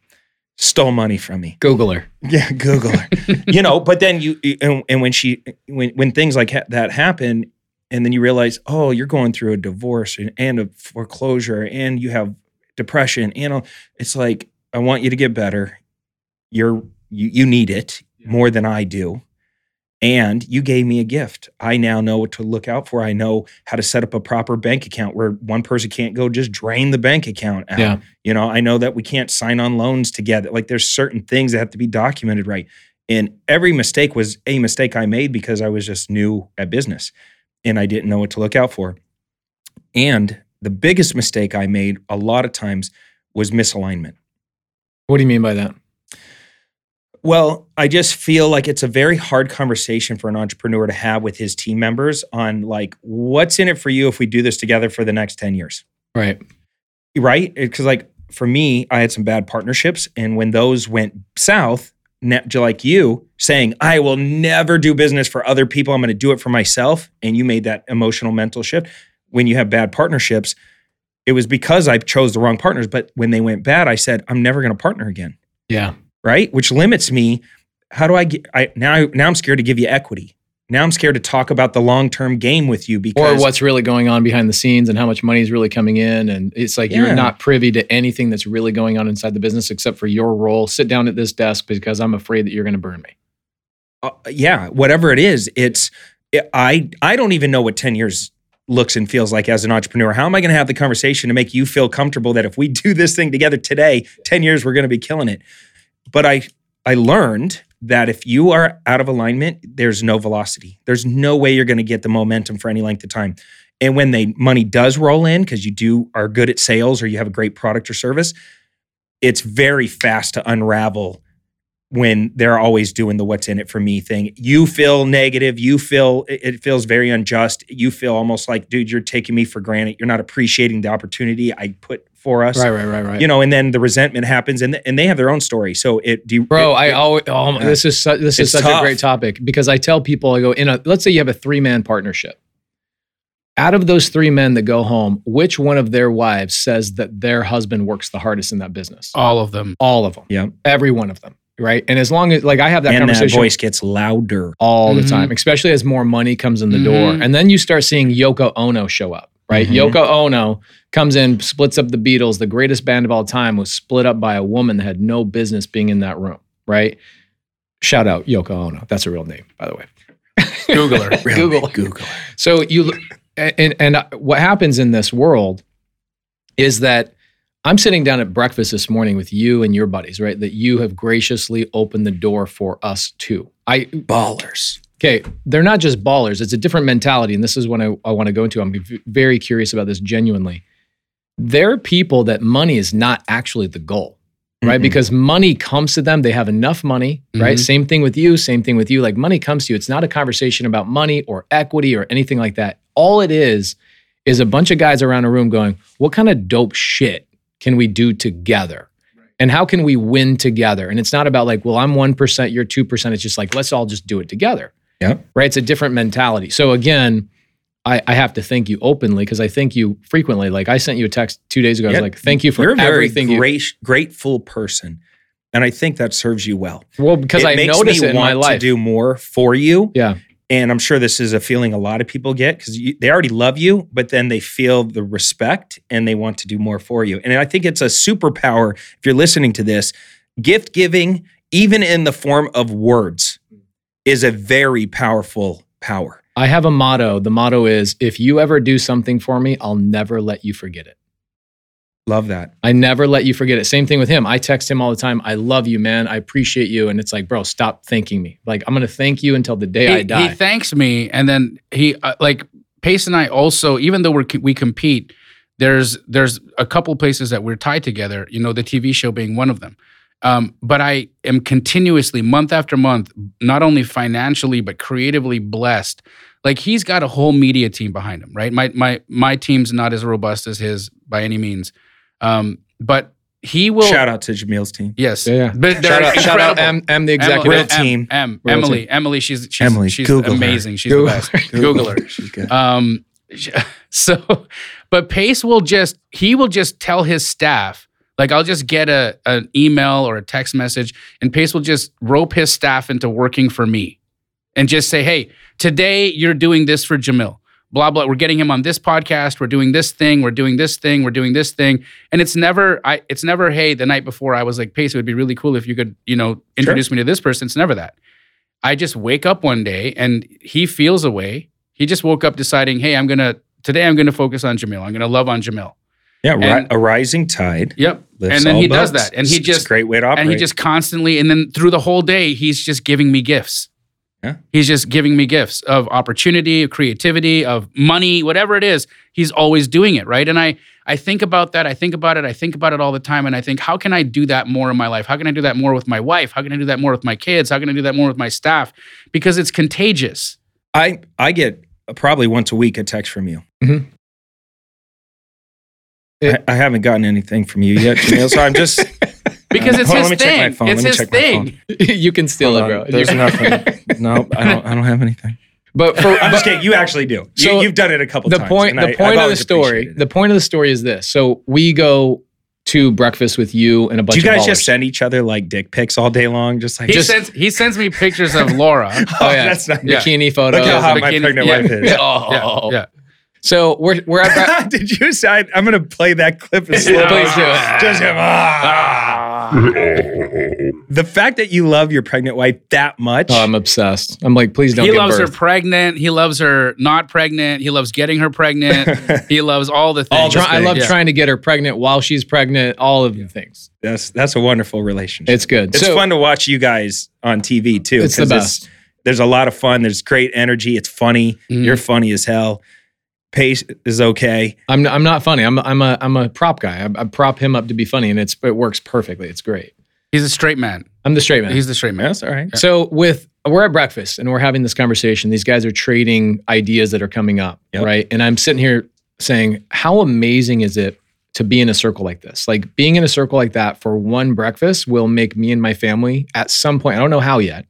stole money from me. Google her. Yeah, Google her. you know, but then you and, and when she when when things like ha- that happen, and then you realize, oh, you're going through a divorce and, and a foreclosure, and you have depression, and all, it's like I want you to get better. You're you you need it more than I do. And you gave me a gift. I now know what to look out for. I know how to set up a proper bank account where one person can't go just drain the bank account out. Yeah. You know, I know that we can't sign on loans together. Like there's certain things that have to be documented right. And every mistake was a mistake I made because I was just new at business and I didn't know what to look out for. And the biggest mistake I made a lot of times was misalignment. What do you mean by that? Well, I just feel like it's a very hard conversation for an entrepreneur to have with his team members on like what's in it for you if we do this together for the next 10 years. Right. right? Because like for me, I had some bad partnerships, and when those went south, ne- just like you saying, "I will never do business for other people. I'm going to do it for myself," and you made that emotional mental shift. When you have bad partnerships, it was because I chose the wrong partners. But when they went bad, I said, "I'm never going to partner again." Yeah. Right, which limits me. How do I get? I now now I'm scared to give you equity. Now I'm scared to talk about the long term game with you because Or what's really going on behind the scenes and how much money is really coming in. And it's like Yeah. you're not privy to anything that's really going on inside the business except for your role. Sit down at this desk because I'm afraid that you're going to burn me. uh, yeah, whatever it is, it's it, I I don't even know what 10 years looks and feels like as an entrepreneur. How am I going to have the conversation to make you feel comfortable that if we do this thing together today, 10 years we're going to be killing it. But I I learned that if you are out of alignment, there's no velocity. There's no way you're going to get the momentum for any length of time. And when the money does roll in because you do are good at sales or you have a great product or service, it's very fast to unravel when they're always doing the what's in it for me thing. You feel negative, you feel it it feels very unjust. You feel almost like dude you're taking me for granted. You're not appreciating the opportunity I put for us. Right, right, right, right. You know, and then the resentment happens and and they have their own story. So it do you, Bro, it- I it- always oh, my- this is su- this is It's such a great topic because I tell people I go in a let's say you have a three man partnership. Out of those three men that go home, which one of their wives says that their husband works the hardest in that business? All of them. All of them. Yeah. Every one of them. Right. And as long as like I have that and that conversation voice gets louder. all the Mhm. time, especially as more money comes in the door. Mhm. And then you start seeing Yoko Ono show up, right? Mhm. Yoko Ono comes in, splits up the Beatles, the greatest band of all time, was split up by a woman that had no business being in that room, right? Shout out Yoko Ono. That's a real name, by the way. Google her. Google. Google. So you and and what happens in this world is that I'm sitting down at breakfast this morning with you and your buddies, right? That you have graciously opened the door for us too. I Ballers. okay, they're not just ballers. It's a different mentality, and this is what I, I want to go into. I'm very curious about this genuinely. They're people that money is not actually the goal, right? Mm-mm. Because money comes to them. They have enough money, right? Mhm. Same thing with you. Same thing with you. Like money comes to you. It's not a conversation about money or equity or anything like that. All it is is a bunch of guys around a room going, what kind of dope shit can we do together? And how can we win together? And it's not about like, well, I'm 1%, you're 2%. It's just like, let's all just do it together. Yeah. Right. It's a different mentality. So again, I, I have to thank you openly because I thank you frequently. Like I sent you a text two days ago. I was like, thank you for You're a very everything you grateful person. And I think that serves you well. Well, because it I makes notice me it in my want to do more for you. yeah. And I'm sure this is a feeling a lot of people get because they already love you, but then they feel the respect and they want to do more for you. And I think it's a superpower if you're listening to this. Gift giving, even in the form of words, is a very powerful power. I have a motto. The motto is if you ever do something for me, I'll never let you forget it. Love that. I never let you forget it. Same thing with him. I text him all the time. I love you, man. I appreciate you. And it's like, bro, stop thanking me. Like, I'm going to thank you until the day he, I die. he thanks me, and then he uh, like Pace and I also, even though we are we compete, there's there's a couple places that we're tied together. You know, the TV show being one of them. Um, but I am continuously, month after month, not only financially but creatively blessed. Like he's got a whole media team behind him, right? My my my team's not as robust as his by any means, um, but he will. Shout out to Jamil's team. Yes, yeah, yeah. but Shout out, shout out. M, M, the executive. Real Em- team. Em, Real Emily, team. Emily, she's she's Emily, she's Google her. amazing. She's Google the best. Google her. She's good. Um, so, but Pace will just he will just tell his staff. Like I'll just get a an email or a text message, and Pace will just rope his staff into working for me, and just say, "Hey, today you're doing this for Jamil." Blah blah. We're getting him on this podcast. We're doing this thing. We're doing this thing. We're doing this thing. And it's never. I. It's never. Hey, the night before I was like, Pace, it would be really cool if you could, you know, introduce me to this person. It's never that. I just wake up one day and he feels a way. He just woke up deciding, hey, I'm gonna today I'm gonna focus on Jamil. I'm gonna love on Jamil. Yeah, ri- and- a rising tide. Yep. lifts and then all he does that. And he It's- it's just a great way to operate. and he just constantly and then through the whole day, he's just giving me gifts. Yeah. He's just giving me gifts of opportunity, of creativity, of money, whatever it is. He's always doing it, right? And I I think about that. I think about it. I think about it all the time. And I think, how can I do that more in my life? How can I do that more with my wife? How can I do that more with my kids? How can I do that more with my staff? Because it's contagious. I I get probably once a week a text from you. Mm-hmm. Mhm. I, I haven't gotten anything from you yet, Jamil. So I'm just Because it's hold his let me check my thing. phone. It's Let me his check my thing. you can steal Hold it, bro. on. There's nothing. no, I don't. I don't have anything. But for I'm just kidding. You actually do. You, So, you've done it a couple the times. point and the I- I've point of the story the point of the story is this so we go to breakfast with you and a bunch Do you guys just send each other like dick pics all day long? Just like He just, sends he sends me pictures of Laura. oh, yeah. that's not. Yeah. bikini photos Look how hot my pregnant yeah. wife is. Yeah. Oh. Yeah, yeah. So we're we're at bre- Did you say I'm going to play that clip in slow Please do it. Just him. ah. the fact that you love your pregnant wife that much. oh, I'm obsessed I'm like please don't He give loves birth. her pregnant. He loves her not pregnant. He loves getting her pregnant. he loves all the things. the Try- I love Yeah. trying to get her pregnant while she's pregnant all of the things that's that's a wonderful relationship. it's good It's so fun to watch you guys on TV too. it's the 'cause best there's a lot of fun. There's great energy. It's funny. Mhm. You're funny as hell. Pace is okay. I'm I'm not funny I'm I'm a I'm a prop guy I, I prop him up to be funny and it's it works perfectly it's great He's a straight man. I'm the straight man He's the straight man. That's all right. So with we're at breakfast and we're having this conversation. These guys are trading ideas that are coming up, Yep. right? And I'm sitting here saying, how amazing is it to be in a circle like this? Like being in a circle like that for one breakfast will make me and my family at some point, I don't know how yet,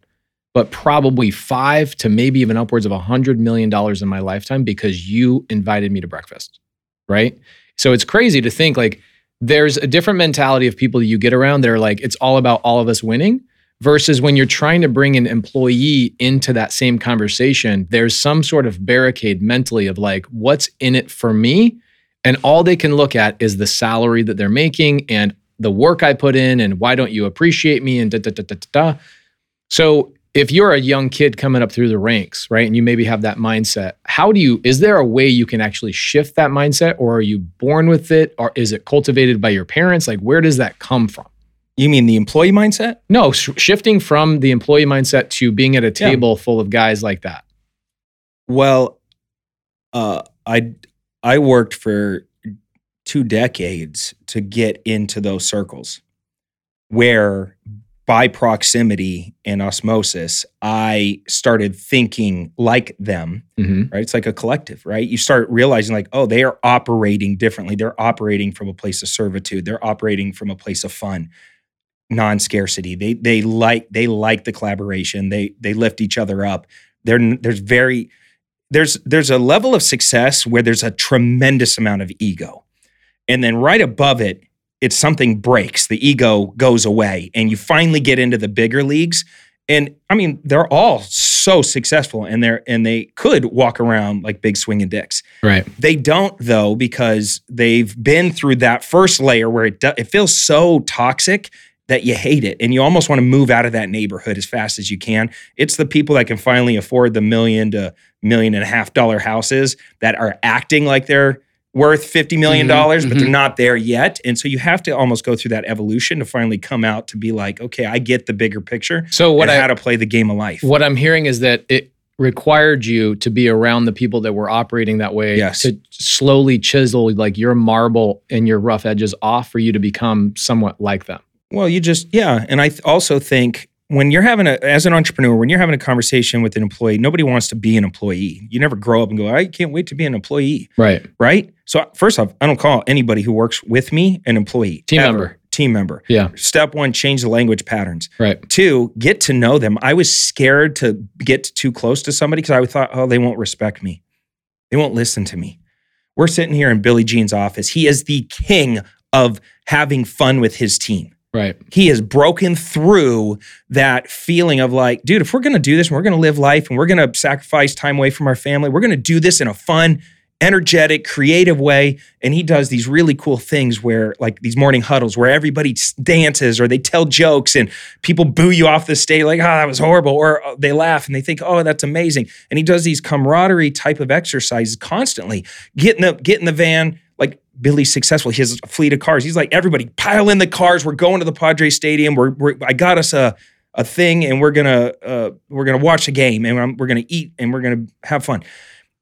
but probably five to maybe even upwards of a hundred million dollars in my lifetime because you invited me to breakfast. Right. So it's crazy to think like there's a different mentality of people you get around that are like, it's all about all of us winning versus when you're trying to bring an employee into that same conversation, there's some sort of barricade mentally of like, what's in it for me? And all they can look at is the salary that they're making and the work I put in and why don't you appreciate me and da da da da. da. So if you're a young kid coming up through the ranks, right, and you maybe have that mindset, how do you, is there a way you can actually shift that mindset or are you born with it or is it cultivated by your parents? Like, where does that come from? You mean the employee mindset? No, sh- shifting from the employee mindset to being at a table full of guys like that. Well, uh, I I worked for two decades to get into those circles, where by proximity and osmosis, I started thinking like them, hmm right? It's like a collective, right? You start realizing, like, oh, they are operating differently. They're operating from a place of servitude. They're operating from a place of fun, non-scarcity. They they like they like the collaboration. They they lift each other up. There there's very there's there's a level of success where there's a tremendous amount of ego, and then right above it, it's something breaks. The ego goes away, and you finally get into the bigger leagues. And I mean, they're all so successful, and they're and they could walk around like big swinging dicks. Right. They don't though because they've been through that first layer where it do, it feels so toxic that you hate it and you almost want to move out of that neighborhood as fast as you can. It's the people that can finally afford the million to million and a half dollar houses that are acting like they're worth 50 million mm-hmm. dollars but they're mm-hmm. not there yet. And so you have to almost go through that evolution to finally come out to be like, okay, I get the bigger picture. So what and I how to play the game of life. what I'm hearing is that it required you to be around the people that were operating that way Yes. to slowly chisel like your marble and your rough edges off for you to become somewhat like them. Well, you just yeah, and I th- also think when you're having a as an entrepreneur, when you're having a conversation with an employee, nobody wants to be an employee. You never grow up and go, I can't wait to be an employee, Right. right? So first off, I don't call anybody who works with me an employee. Team ever. member. Team member. Yeah. Step one, change the language patterns. Right. Two, get to know them. I was scared to get too close to somebody because I thought, oh, they won't respect me. They won't listen to me. We're sitting here in Billy Gene's office. He is the king of having fun with his team Right. he has broken through that feeling of like, dude, if we're going to do this and we're going to live life and we're going to sacrifice time away from our family, we're going to do this in a fun, energetic, creative way. And he does these really cool things where, like these morning huddles where everybody dances or they tell jokes and people boo you off the stage, like, oh, that was horrible. Or uh, they laugh and they think, oh, that's amazing. And he does these camaraderie type of exercises constantly. Get in the, get in the van, Billy's successful. He has a fleet of cars. He's like, everybody pile in the cars. We're going to the Padres Stadium. We're, we're I got us a a thing, and we're gonna uh, we're gonna watch a game, and we're gonna eat, and we're gonna have fun.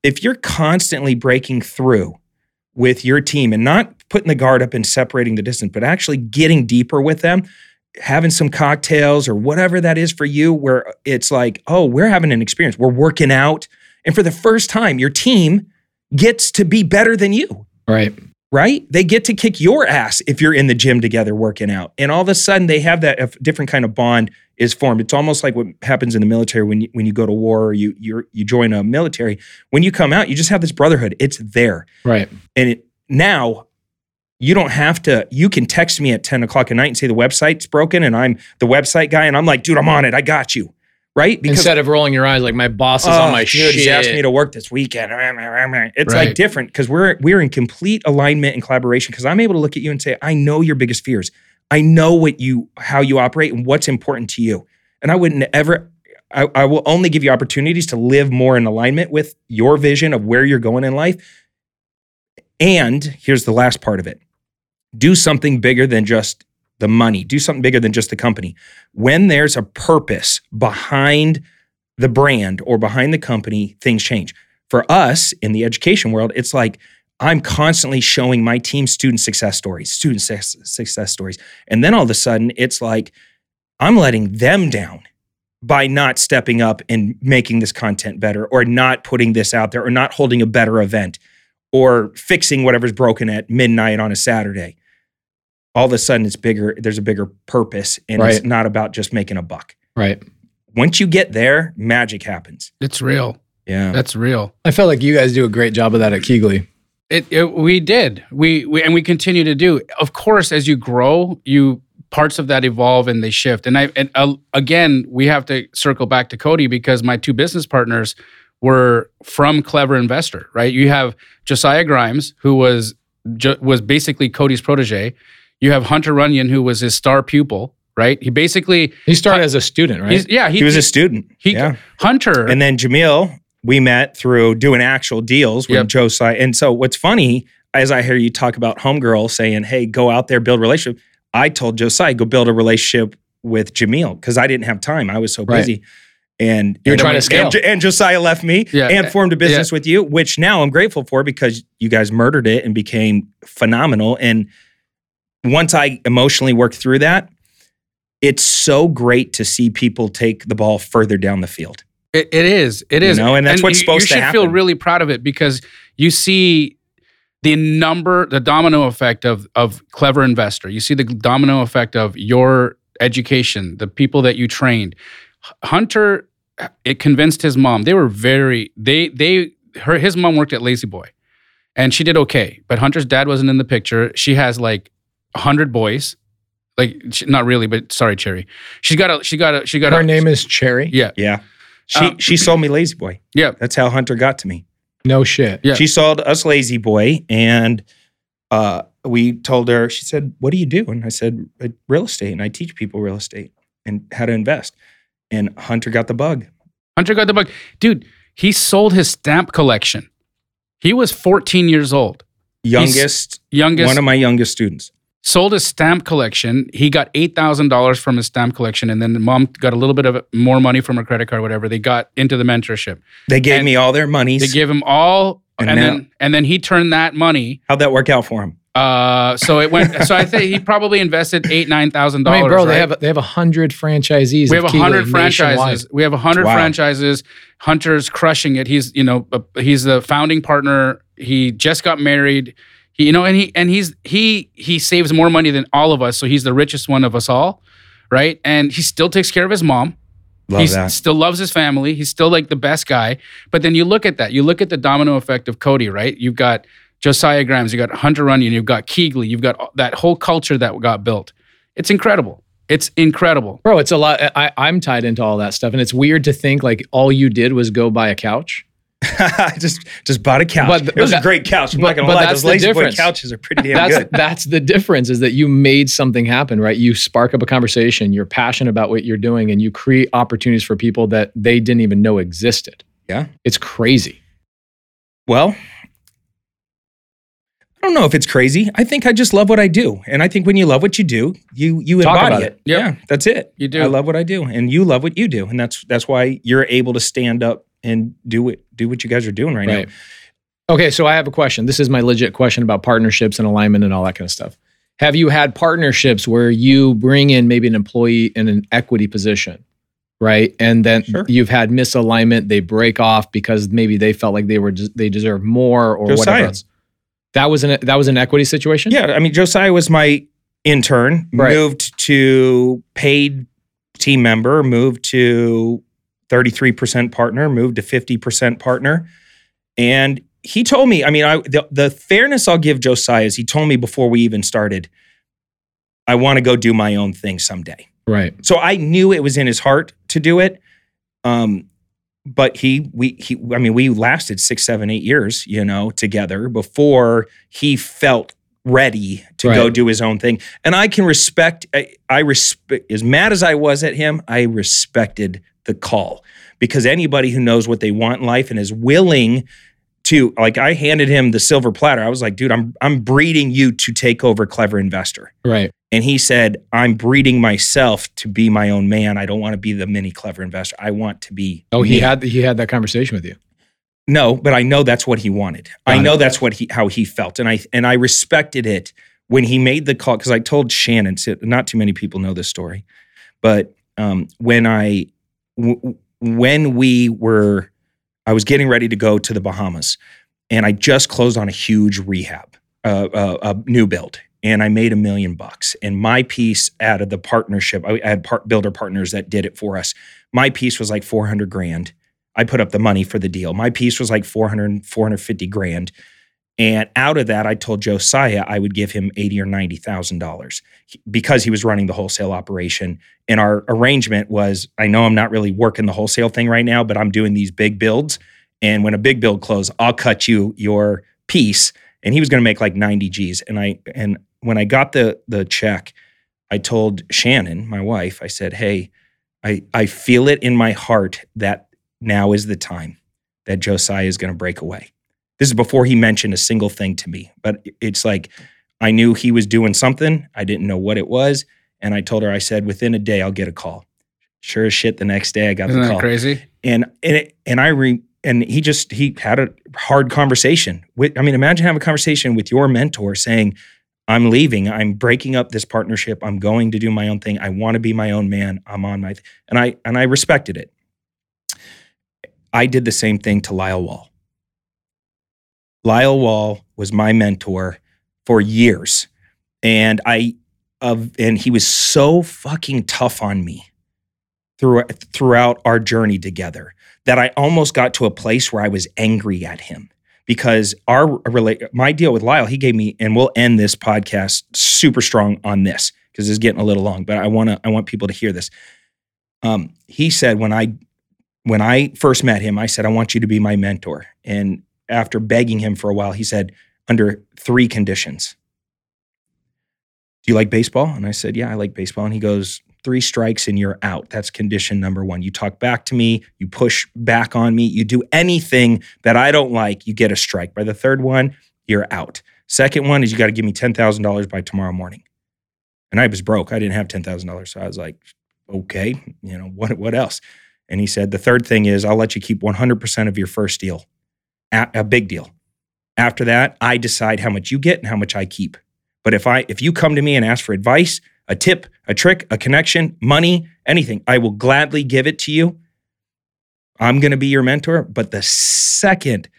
If you're constantly breaking through with your team and not putting the guard up and separating the distance, but actually getting deeper with them, having some cocktails or whatever that is for you, where it's like, oh, we're having an experience. We're working out, and for the first time, your team gets to be better than you Right. Right? They get to kick your ass if you're in the gym together working out. And all of a sudden they have that a different kind of bond is formed. It's almost like what happens in the military when you when you go to war or you you you join a military. When you come out, you just have this brotherhood. It's there. Right. And it, now you don't have to, you can text me at 10 o'clock at night and say the website's broken and I'm the website guy and I'm like, dude, I'm on it. I got you. Right? Instead of rolling your eyes like my boss is on Oh, my dude, shit. He's asked me to work this weekend. It's Right. like different because we're we're in complete alignment and collaboration. Because I'm able to look at you and say, I know your biggest fears. I know what you how you operate and what's important to you. And I wouldn't ever. I, I will only give you opportunities to live more in alignment with your vision of where you're going in life. And here's the last part of it: do something bigger than just the money. Do something bigger than just the company. When there's a purpose behind the brand or behind the company, things change. For us in the education world, it's like I'm constantly showing my team student success stories, student success, stories. And then all of a sudden, it's like I'm letting them down by not stepping up and making this content better or not putting this out there or not holding a better event or fixing whatever's broken at midnight on a Saturday. All of a sudden, it's bigger. There's a bigger purpose, and it's not about just making a buck. Right. Once you get there, magic happens. It's real. Yeah. That's real. I felt like you guys do a great job of that at KeyGlee. It, it we did. We, we and we continue to do. Of course, as you grow, you parts of that evolve and they shift. And I and uh, again, we have to circle back to Cody because my two business partners were from Clever Investor, right? You have Josiah Grimes, who was was basically Cody's protege. You have Hunter Runyon, who was his star pupil, right? He basically, He started as a student, right? yeah, he, he was a student. he yeah. Hunter, And then Jamil, we met through doing actual deals with Yep. Josiah. And so what's funny, as I hear you talk about homegirl saying, hey, go out there, build a relationship. I told Josiah, go build a relationship with Jamil because I didn't have time. I was so Right. busy. And You were and trying to scale. And, and Josiah left me Yeah. and formed a business with you, which now I'm grateful for because you guys murdered it and became phenomenal. And once I emotionally worked through that, it's so great to see people take the ball further down the field. It, it is. It You know, and that's what's you, supposed to happen. You should feel really proud of it because you see the number, the domino effect of of clever investor. You see the domino effect of your education, the people that you trained. Hunter, it convinced his mom. They were very they they her his mom worked at La-Z-Boy, and she did okay. But Hunter's dad wasn't in the picture. She has like hundred boys. Like not really, but sorry, Cherry. She's got a she got a she got Her a name is Cherry. yeah Yeah. She Um, she sold me La-Z-Boy. yeah That's how Hunter got to me. No shit. Yeah. She sold us La-Z-Boy, and uh, we told her. She said, "What do you do?" And I said, "Uh, "Real estate." And I teach people real estate and how to invest. And Hunter got the bug. Hunter got the bug. Dude, he sold his stamp collection. He was 14 years old. Youngest, Youngest one of my youngest students. Sold his stamp collection. He got $8,000 from his stamp collection and then the mom got a little bit of more money from her credit card whatever. They got into the mentorship. They gave And me all their monies. They gave him all And and, now- then and then he turned that money How'd that work out for him? uh so it went so I think he probably invested 8 $9,000 I mean, bro, they have they have a hundred franchisees. we have a hundred franchises. nationwide. We have a hundred Wow. franchises. Hunter's crushing it. He's you know uh, he's the founding partner. He just got married. He you know and he and he's he he saves more money than all of us. So he's the richest one of us all, right? And he still takes care of his mom. Love he that. still loves his family. He's still like the best guy. But then you look at that. You look at the domino effect of Cody, right? You've got Josiah Grimes, you've got Hunter Runyon, you've got KeyGlee, you've got that whole culture that got built. It's incredible. It's incredible. Bro, it's a lot. I, I'm tied into all that stuff, and it's weird to think like all you did was go buy a couch. I just just bought a couch. But- it was but a great couch. I'm but- not gonna lie. that's Those La-Z-Boy difference. couches are pretty damn That's good. that's the difference is that you made something happen, right? You spark up a conversation. You're passionate about what you're doing, and you create opportunities for people that they didn't even know existed. Yeah. it's crazy. Well, I don't know if it's crazy. I think I just love what I do, and I think when you love what you do, you you Talk embody it. it. Yep. Yeah, that's it. You do. I love what I do, and you love what you do, and that's that's why you're able to stand up and do what do what you guys are doing right, Right. now. Okay, so I have a question. This is my legit question about partnerships and alignment and all that kind of stuff. Have you had partnerships where you bring in maybe an employee in an equity position, right? And then Sure. you've had misalignment, they break off because maybe they felt like they were they deserve more or Josiah. whatever else. That was an that was an equity situation? Yeah, I mean Josiah was my intern, Right. moved to paid team member, moved to 33% partner, moved to 50% partner. And he told me, I mean, I the, the fairness I'll give Josiah is he told me before we even started, I want to go do my own thing someday. Right. So I knew it was in his heart to do it. Um, but he, we, he, I mean, we lasted six, seven, eight years, you know, together before he felt ready to go do his own thing. And I can respect, I, I respect, as mad as I was at him, I respected the call because anybody who knows what they want in life and is willing to, like, I handed him the silver platter. I was like, dude, I'm, I'm breeding you to take over Clever Investor. Right. And he said, I'm breeding myself to be my own man. I don't want to be the mini clever investor. I want to be. Oh, he me." had he had that conversation with you. no, but I know that's what he wanted. I Got know that's what he how he felt, and I and I respected it when he made the call because I told Shannon. Not too many people know this story, but um, when I when we were, I was getting ready to go to the Bahamas, and I just closed on a huge rehab, uh, uh, a new build, and I made a million bucks. And my piece out of the partnership, I had part, builder partners that did it for us. My piece was like 400 grand. I put up the money for the deal. My piece was like 400, 450 grand. And out of that, I told Josiah I would give him eighty or ninety thousand dollars because he was running the wholesale operation. And our arrangement was, I know I'm not really working the wholesale thing right now, but I'm doing these big builds. And when a big build closes, I'll cut you your piece. And he was going to make like ninety G's. And I and when I got the the check, I told Shannon, my wife, I said, "Hey, I I feel it in my heart that now is the time that Josiah is going to break away." This is before he mentioned a single thing to me, but it's like I knew he was doing something. I didn't know what it was, and I told her, I said, "Within a day, I'll get a call." Sure as shit, the next day I got Isn't the that call crazy? and and it, and I re, and he just he had a hard conversation with I mean imagine having a conversation with your mentor saying I'm leaving. I'm breaking up this partnership. I'm going to do my own thing. I want to be my own man. I'm on my th-. and I and I respected it. I did the same thing to Lyle Wall. Lyle Wall was my mentor for years. And I of and he was so fucking tough on me through, throughout our journey together that I almost got to a place where I was angry at him because our my deal with Lyle, he gave me, and we'll end this podcast super strong on this because it's getting a little long, but I want to I want people to hear this. Um, he said when I when I first met him, I said I want you to be my mentor, and after begging him for a while, he said under three conditions. Do you like baseball? And I said, Yeah, I like baseball. And he goes, Three strikes and you're out. That's condition number one. You talk back to me, you push back on me, you do anything that I don't like, you get a strike. By the third one, you're out. Second one is you got to give me $10,000 by tomorrow morning. And I was broke. I didn't have $10,000. So I was like, okay, you know, what, what else? And he said, the third thing is I'll let you keep 100% of your first deal, a big deal. After that, I decide how much you get and how much I keep. But if I if you come to me and ask for advice, a tip, a trick, a connection, money, anything, I will gladly give it to you. I'm going to be your mentor, but the second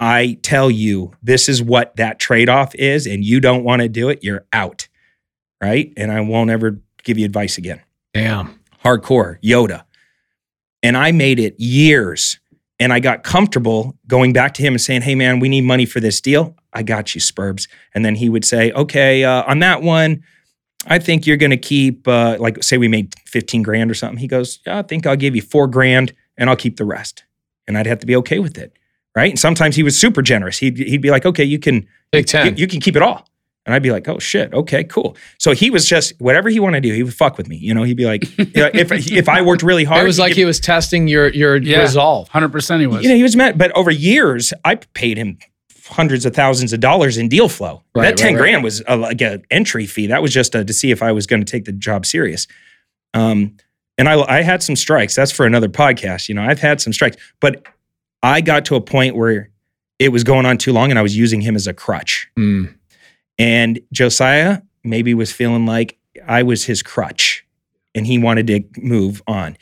I tell you this is what that trade-off is and you don't want to do it, you're out. Right? And I won't ever give you advice again. Damn. Hardcore, Yoda. And I made it years and I got comfortable going back to him and saying, "Hey man, we need money for this deal. I got you, Spurbs." And then he would say, "Okay, uh, on that one, I think you're going to keep uh, like say we made 15 grand or something." He goes, yeah, "I think I'll give you 4 grand and I'll keep the rest." And I'd have to be okay with it, right? And sometimes he was super generous. He'd he'd be like, "Okay, you can Take 10. you, you can keep it all." And I'd be like, "Oh shit, okay, cool." So he was just whatever he wanted to do, he would fuck with me. You know, he'd be like, you know, if if I worked really hard, It was like give- he was testing your your Yeah. resolve. 100% he was. you know, he was mad. But over years, I paid him hundreds of thousands of dollars in deal flow. Right, that 10 right, right. grand was a, like an entry fee. That was just uh to see if I was going to take the job serious. Um, and I, I had some strikes. That's for another podcast. You know, I've had some strikes, but I got to a point where it was going on too long and I was using him as a crutch. Mm. And Josiah maybe was feeling like I was his crutch and he wanted to move on.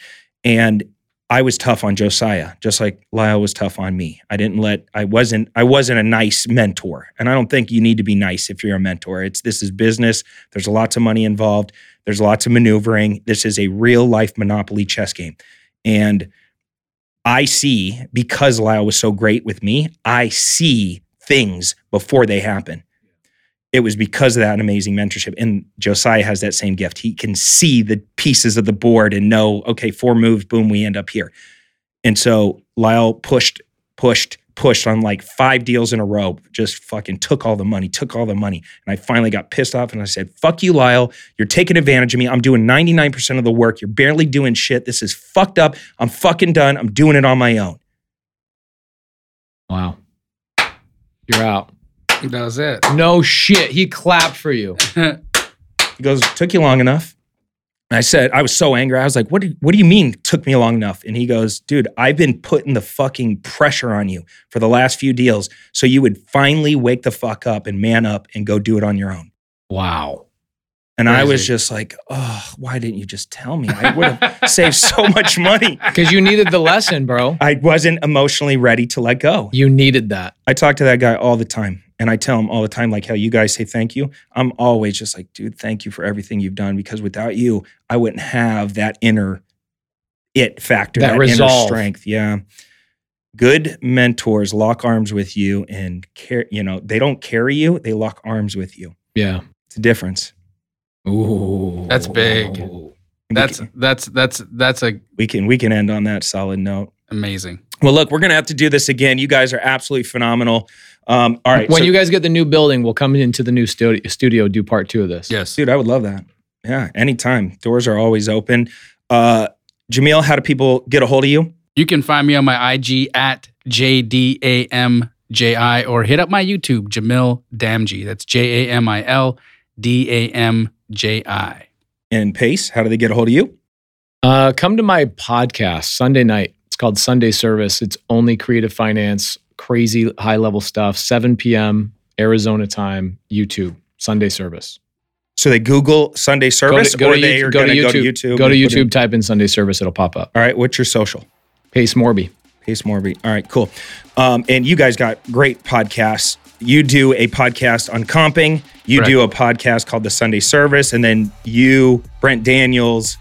And I was tough on Josiah, just like Lyle was tough on me. I didn't let I wasn't I wasn't a nice mentor. And I don't think you need to be nice if you're a mentor. It's this is business. There's lots of money involved. There's lots of maneuvering. This is a real life monopoly chess game. And I see because Lyle was so great with me, I see things before they happen it was because of that amazing mentorship. And Josiah has that same gift. He can see the pieces of the board and know, okay, four moves, boom, we end up here. And so Lyle pushed, pushed, pushed on like five deals in a row, just fucking took all the money, took all the money. And I finally got pissed off and I said, fuck you, Lyle. You're taking advantage of me. I'm doing 99% of the work. You're barely doing shit. This is fucked up. I'm fucking done. I'm doing it on my own. Wow. You're out. That was it. No shit. He clapped for you. He goes, took you long enough. And I said, I was so angry. I was like, what do, what do you mean took me long enough? And he goes, dude, I've been putting the fucking pressure on you for the last few deals. So you would finally wake the fuck up and man up and go do it on your own. Wow. And I was just like, oh, why didn't you just tell me? I would have saved so much money. Because you needed the lesson, bro. I wasn't emotionally ready to let go. You needed that. I talk to that guy all the time. And I tell him all the time, like how you guys say thank you. I'm always just like, dude, thank you for everything you've done. Because without you, I wouldn't have that inner it factor, That that, resolve. inner strength. Yeah. Good mentors lock arms with you and care, you know, they don't carry you, they lock arms with you. Yeah. It's a difference. Ooh. That's big. We That's can, that's that's that's a we can we can end on that solid note. amazing. Well, look, we're gonna have to do this again. You guys are absolutely phenomenal. Um, all right. When so- you guys get the new building, we'll come into the new studio, studio do part two of this. Yes. Dude, I would love that. Yeah, anytime. Doors are always open. Uh, Jamil, how do people get a hold of you? You can find me on my IG at JDAMJI or hit up my YouTube, Jamil Damji. That's J A M I L D A M J I. And Pace, how do they get a hold of you? Uh, come to my podcast Sunday night. It's called Sunday Service. It's only creative finance, crazy high level stuff. 7 p.m. Arizona time, YouTube. Sunday service. So they Google Sunday service, go or to they YouTube- are go to going to go to YouTube. Go to in- YouTube, type in Sunday service, it'll pop up. All right, what's your social? Pace Morby. Pace Morby. All right, cool. Um, and you guys got great podcasts. You do a podcast on comping. You do a podcast called The Sunday Service, and then you, Brent Daniels,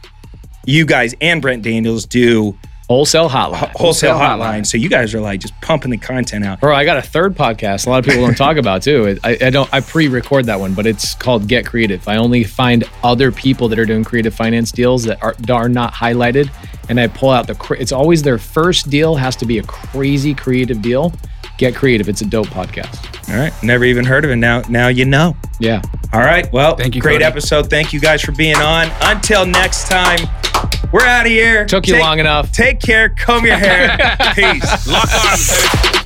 you guys and Brent Daniels do Wholesale hotline. wholesale, Wholesale hotline. Hotline. So you guys are like just pumping the content out. Bro, I got a third podcast. A lot of people don't talk about too. I, I don't. I pre-record that one, but it's called Get Creative. I only find other people that are doing creative finance deals that are, that are not highlighted, and I pull out the. cra- It's always their first deal has to be a crazy creative deal. Get Creative. It's a dope podcast. All right, never even heard of it. Now, now you know. Yeah. All right. Well, Thank you, Great Cody. episode. Thank you guys for being on. Until next time, we're out of here. Took you Take- long enough. Take care. Comb your hair. Peace. Lock on, baby.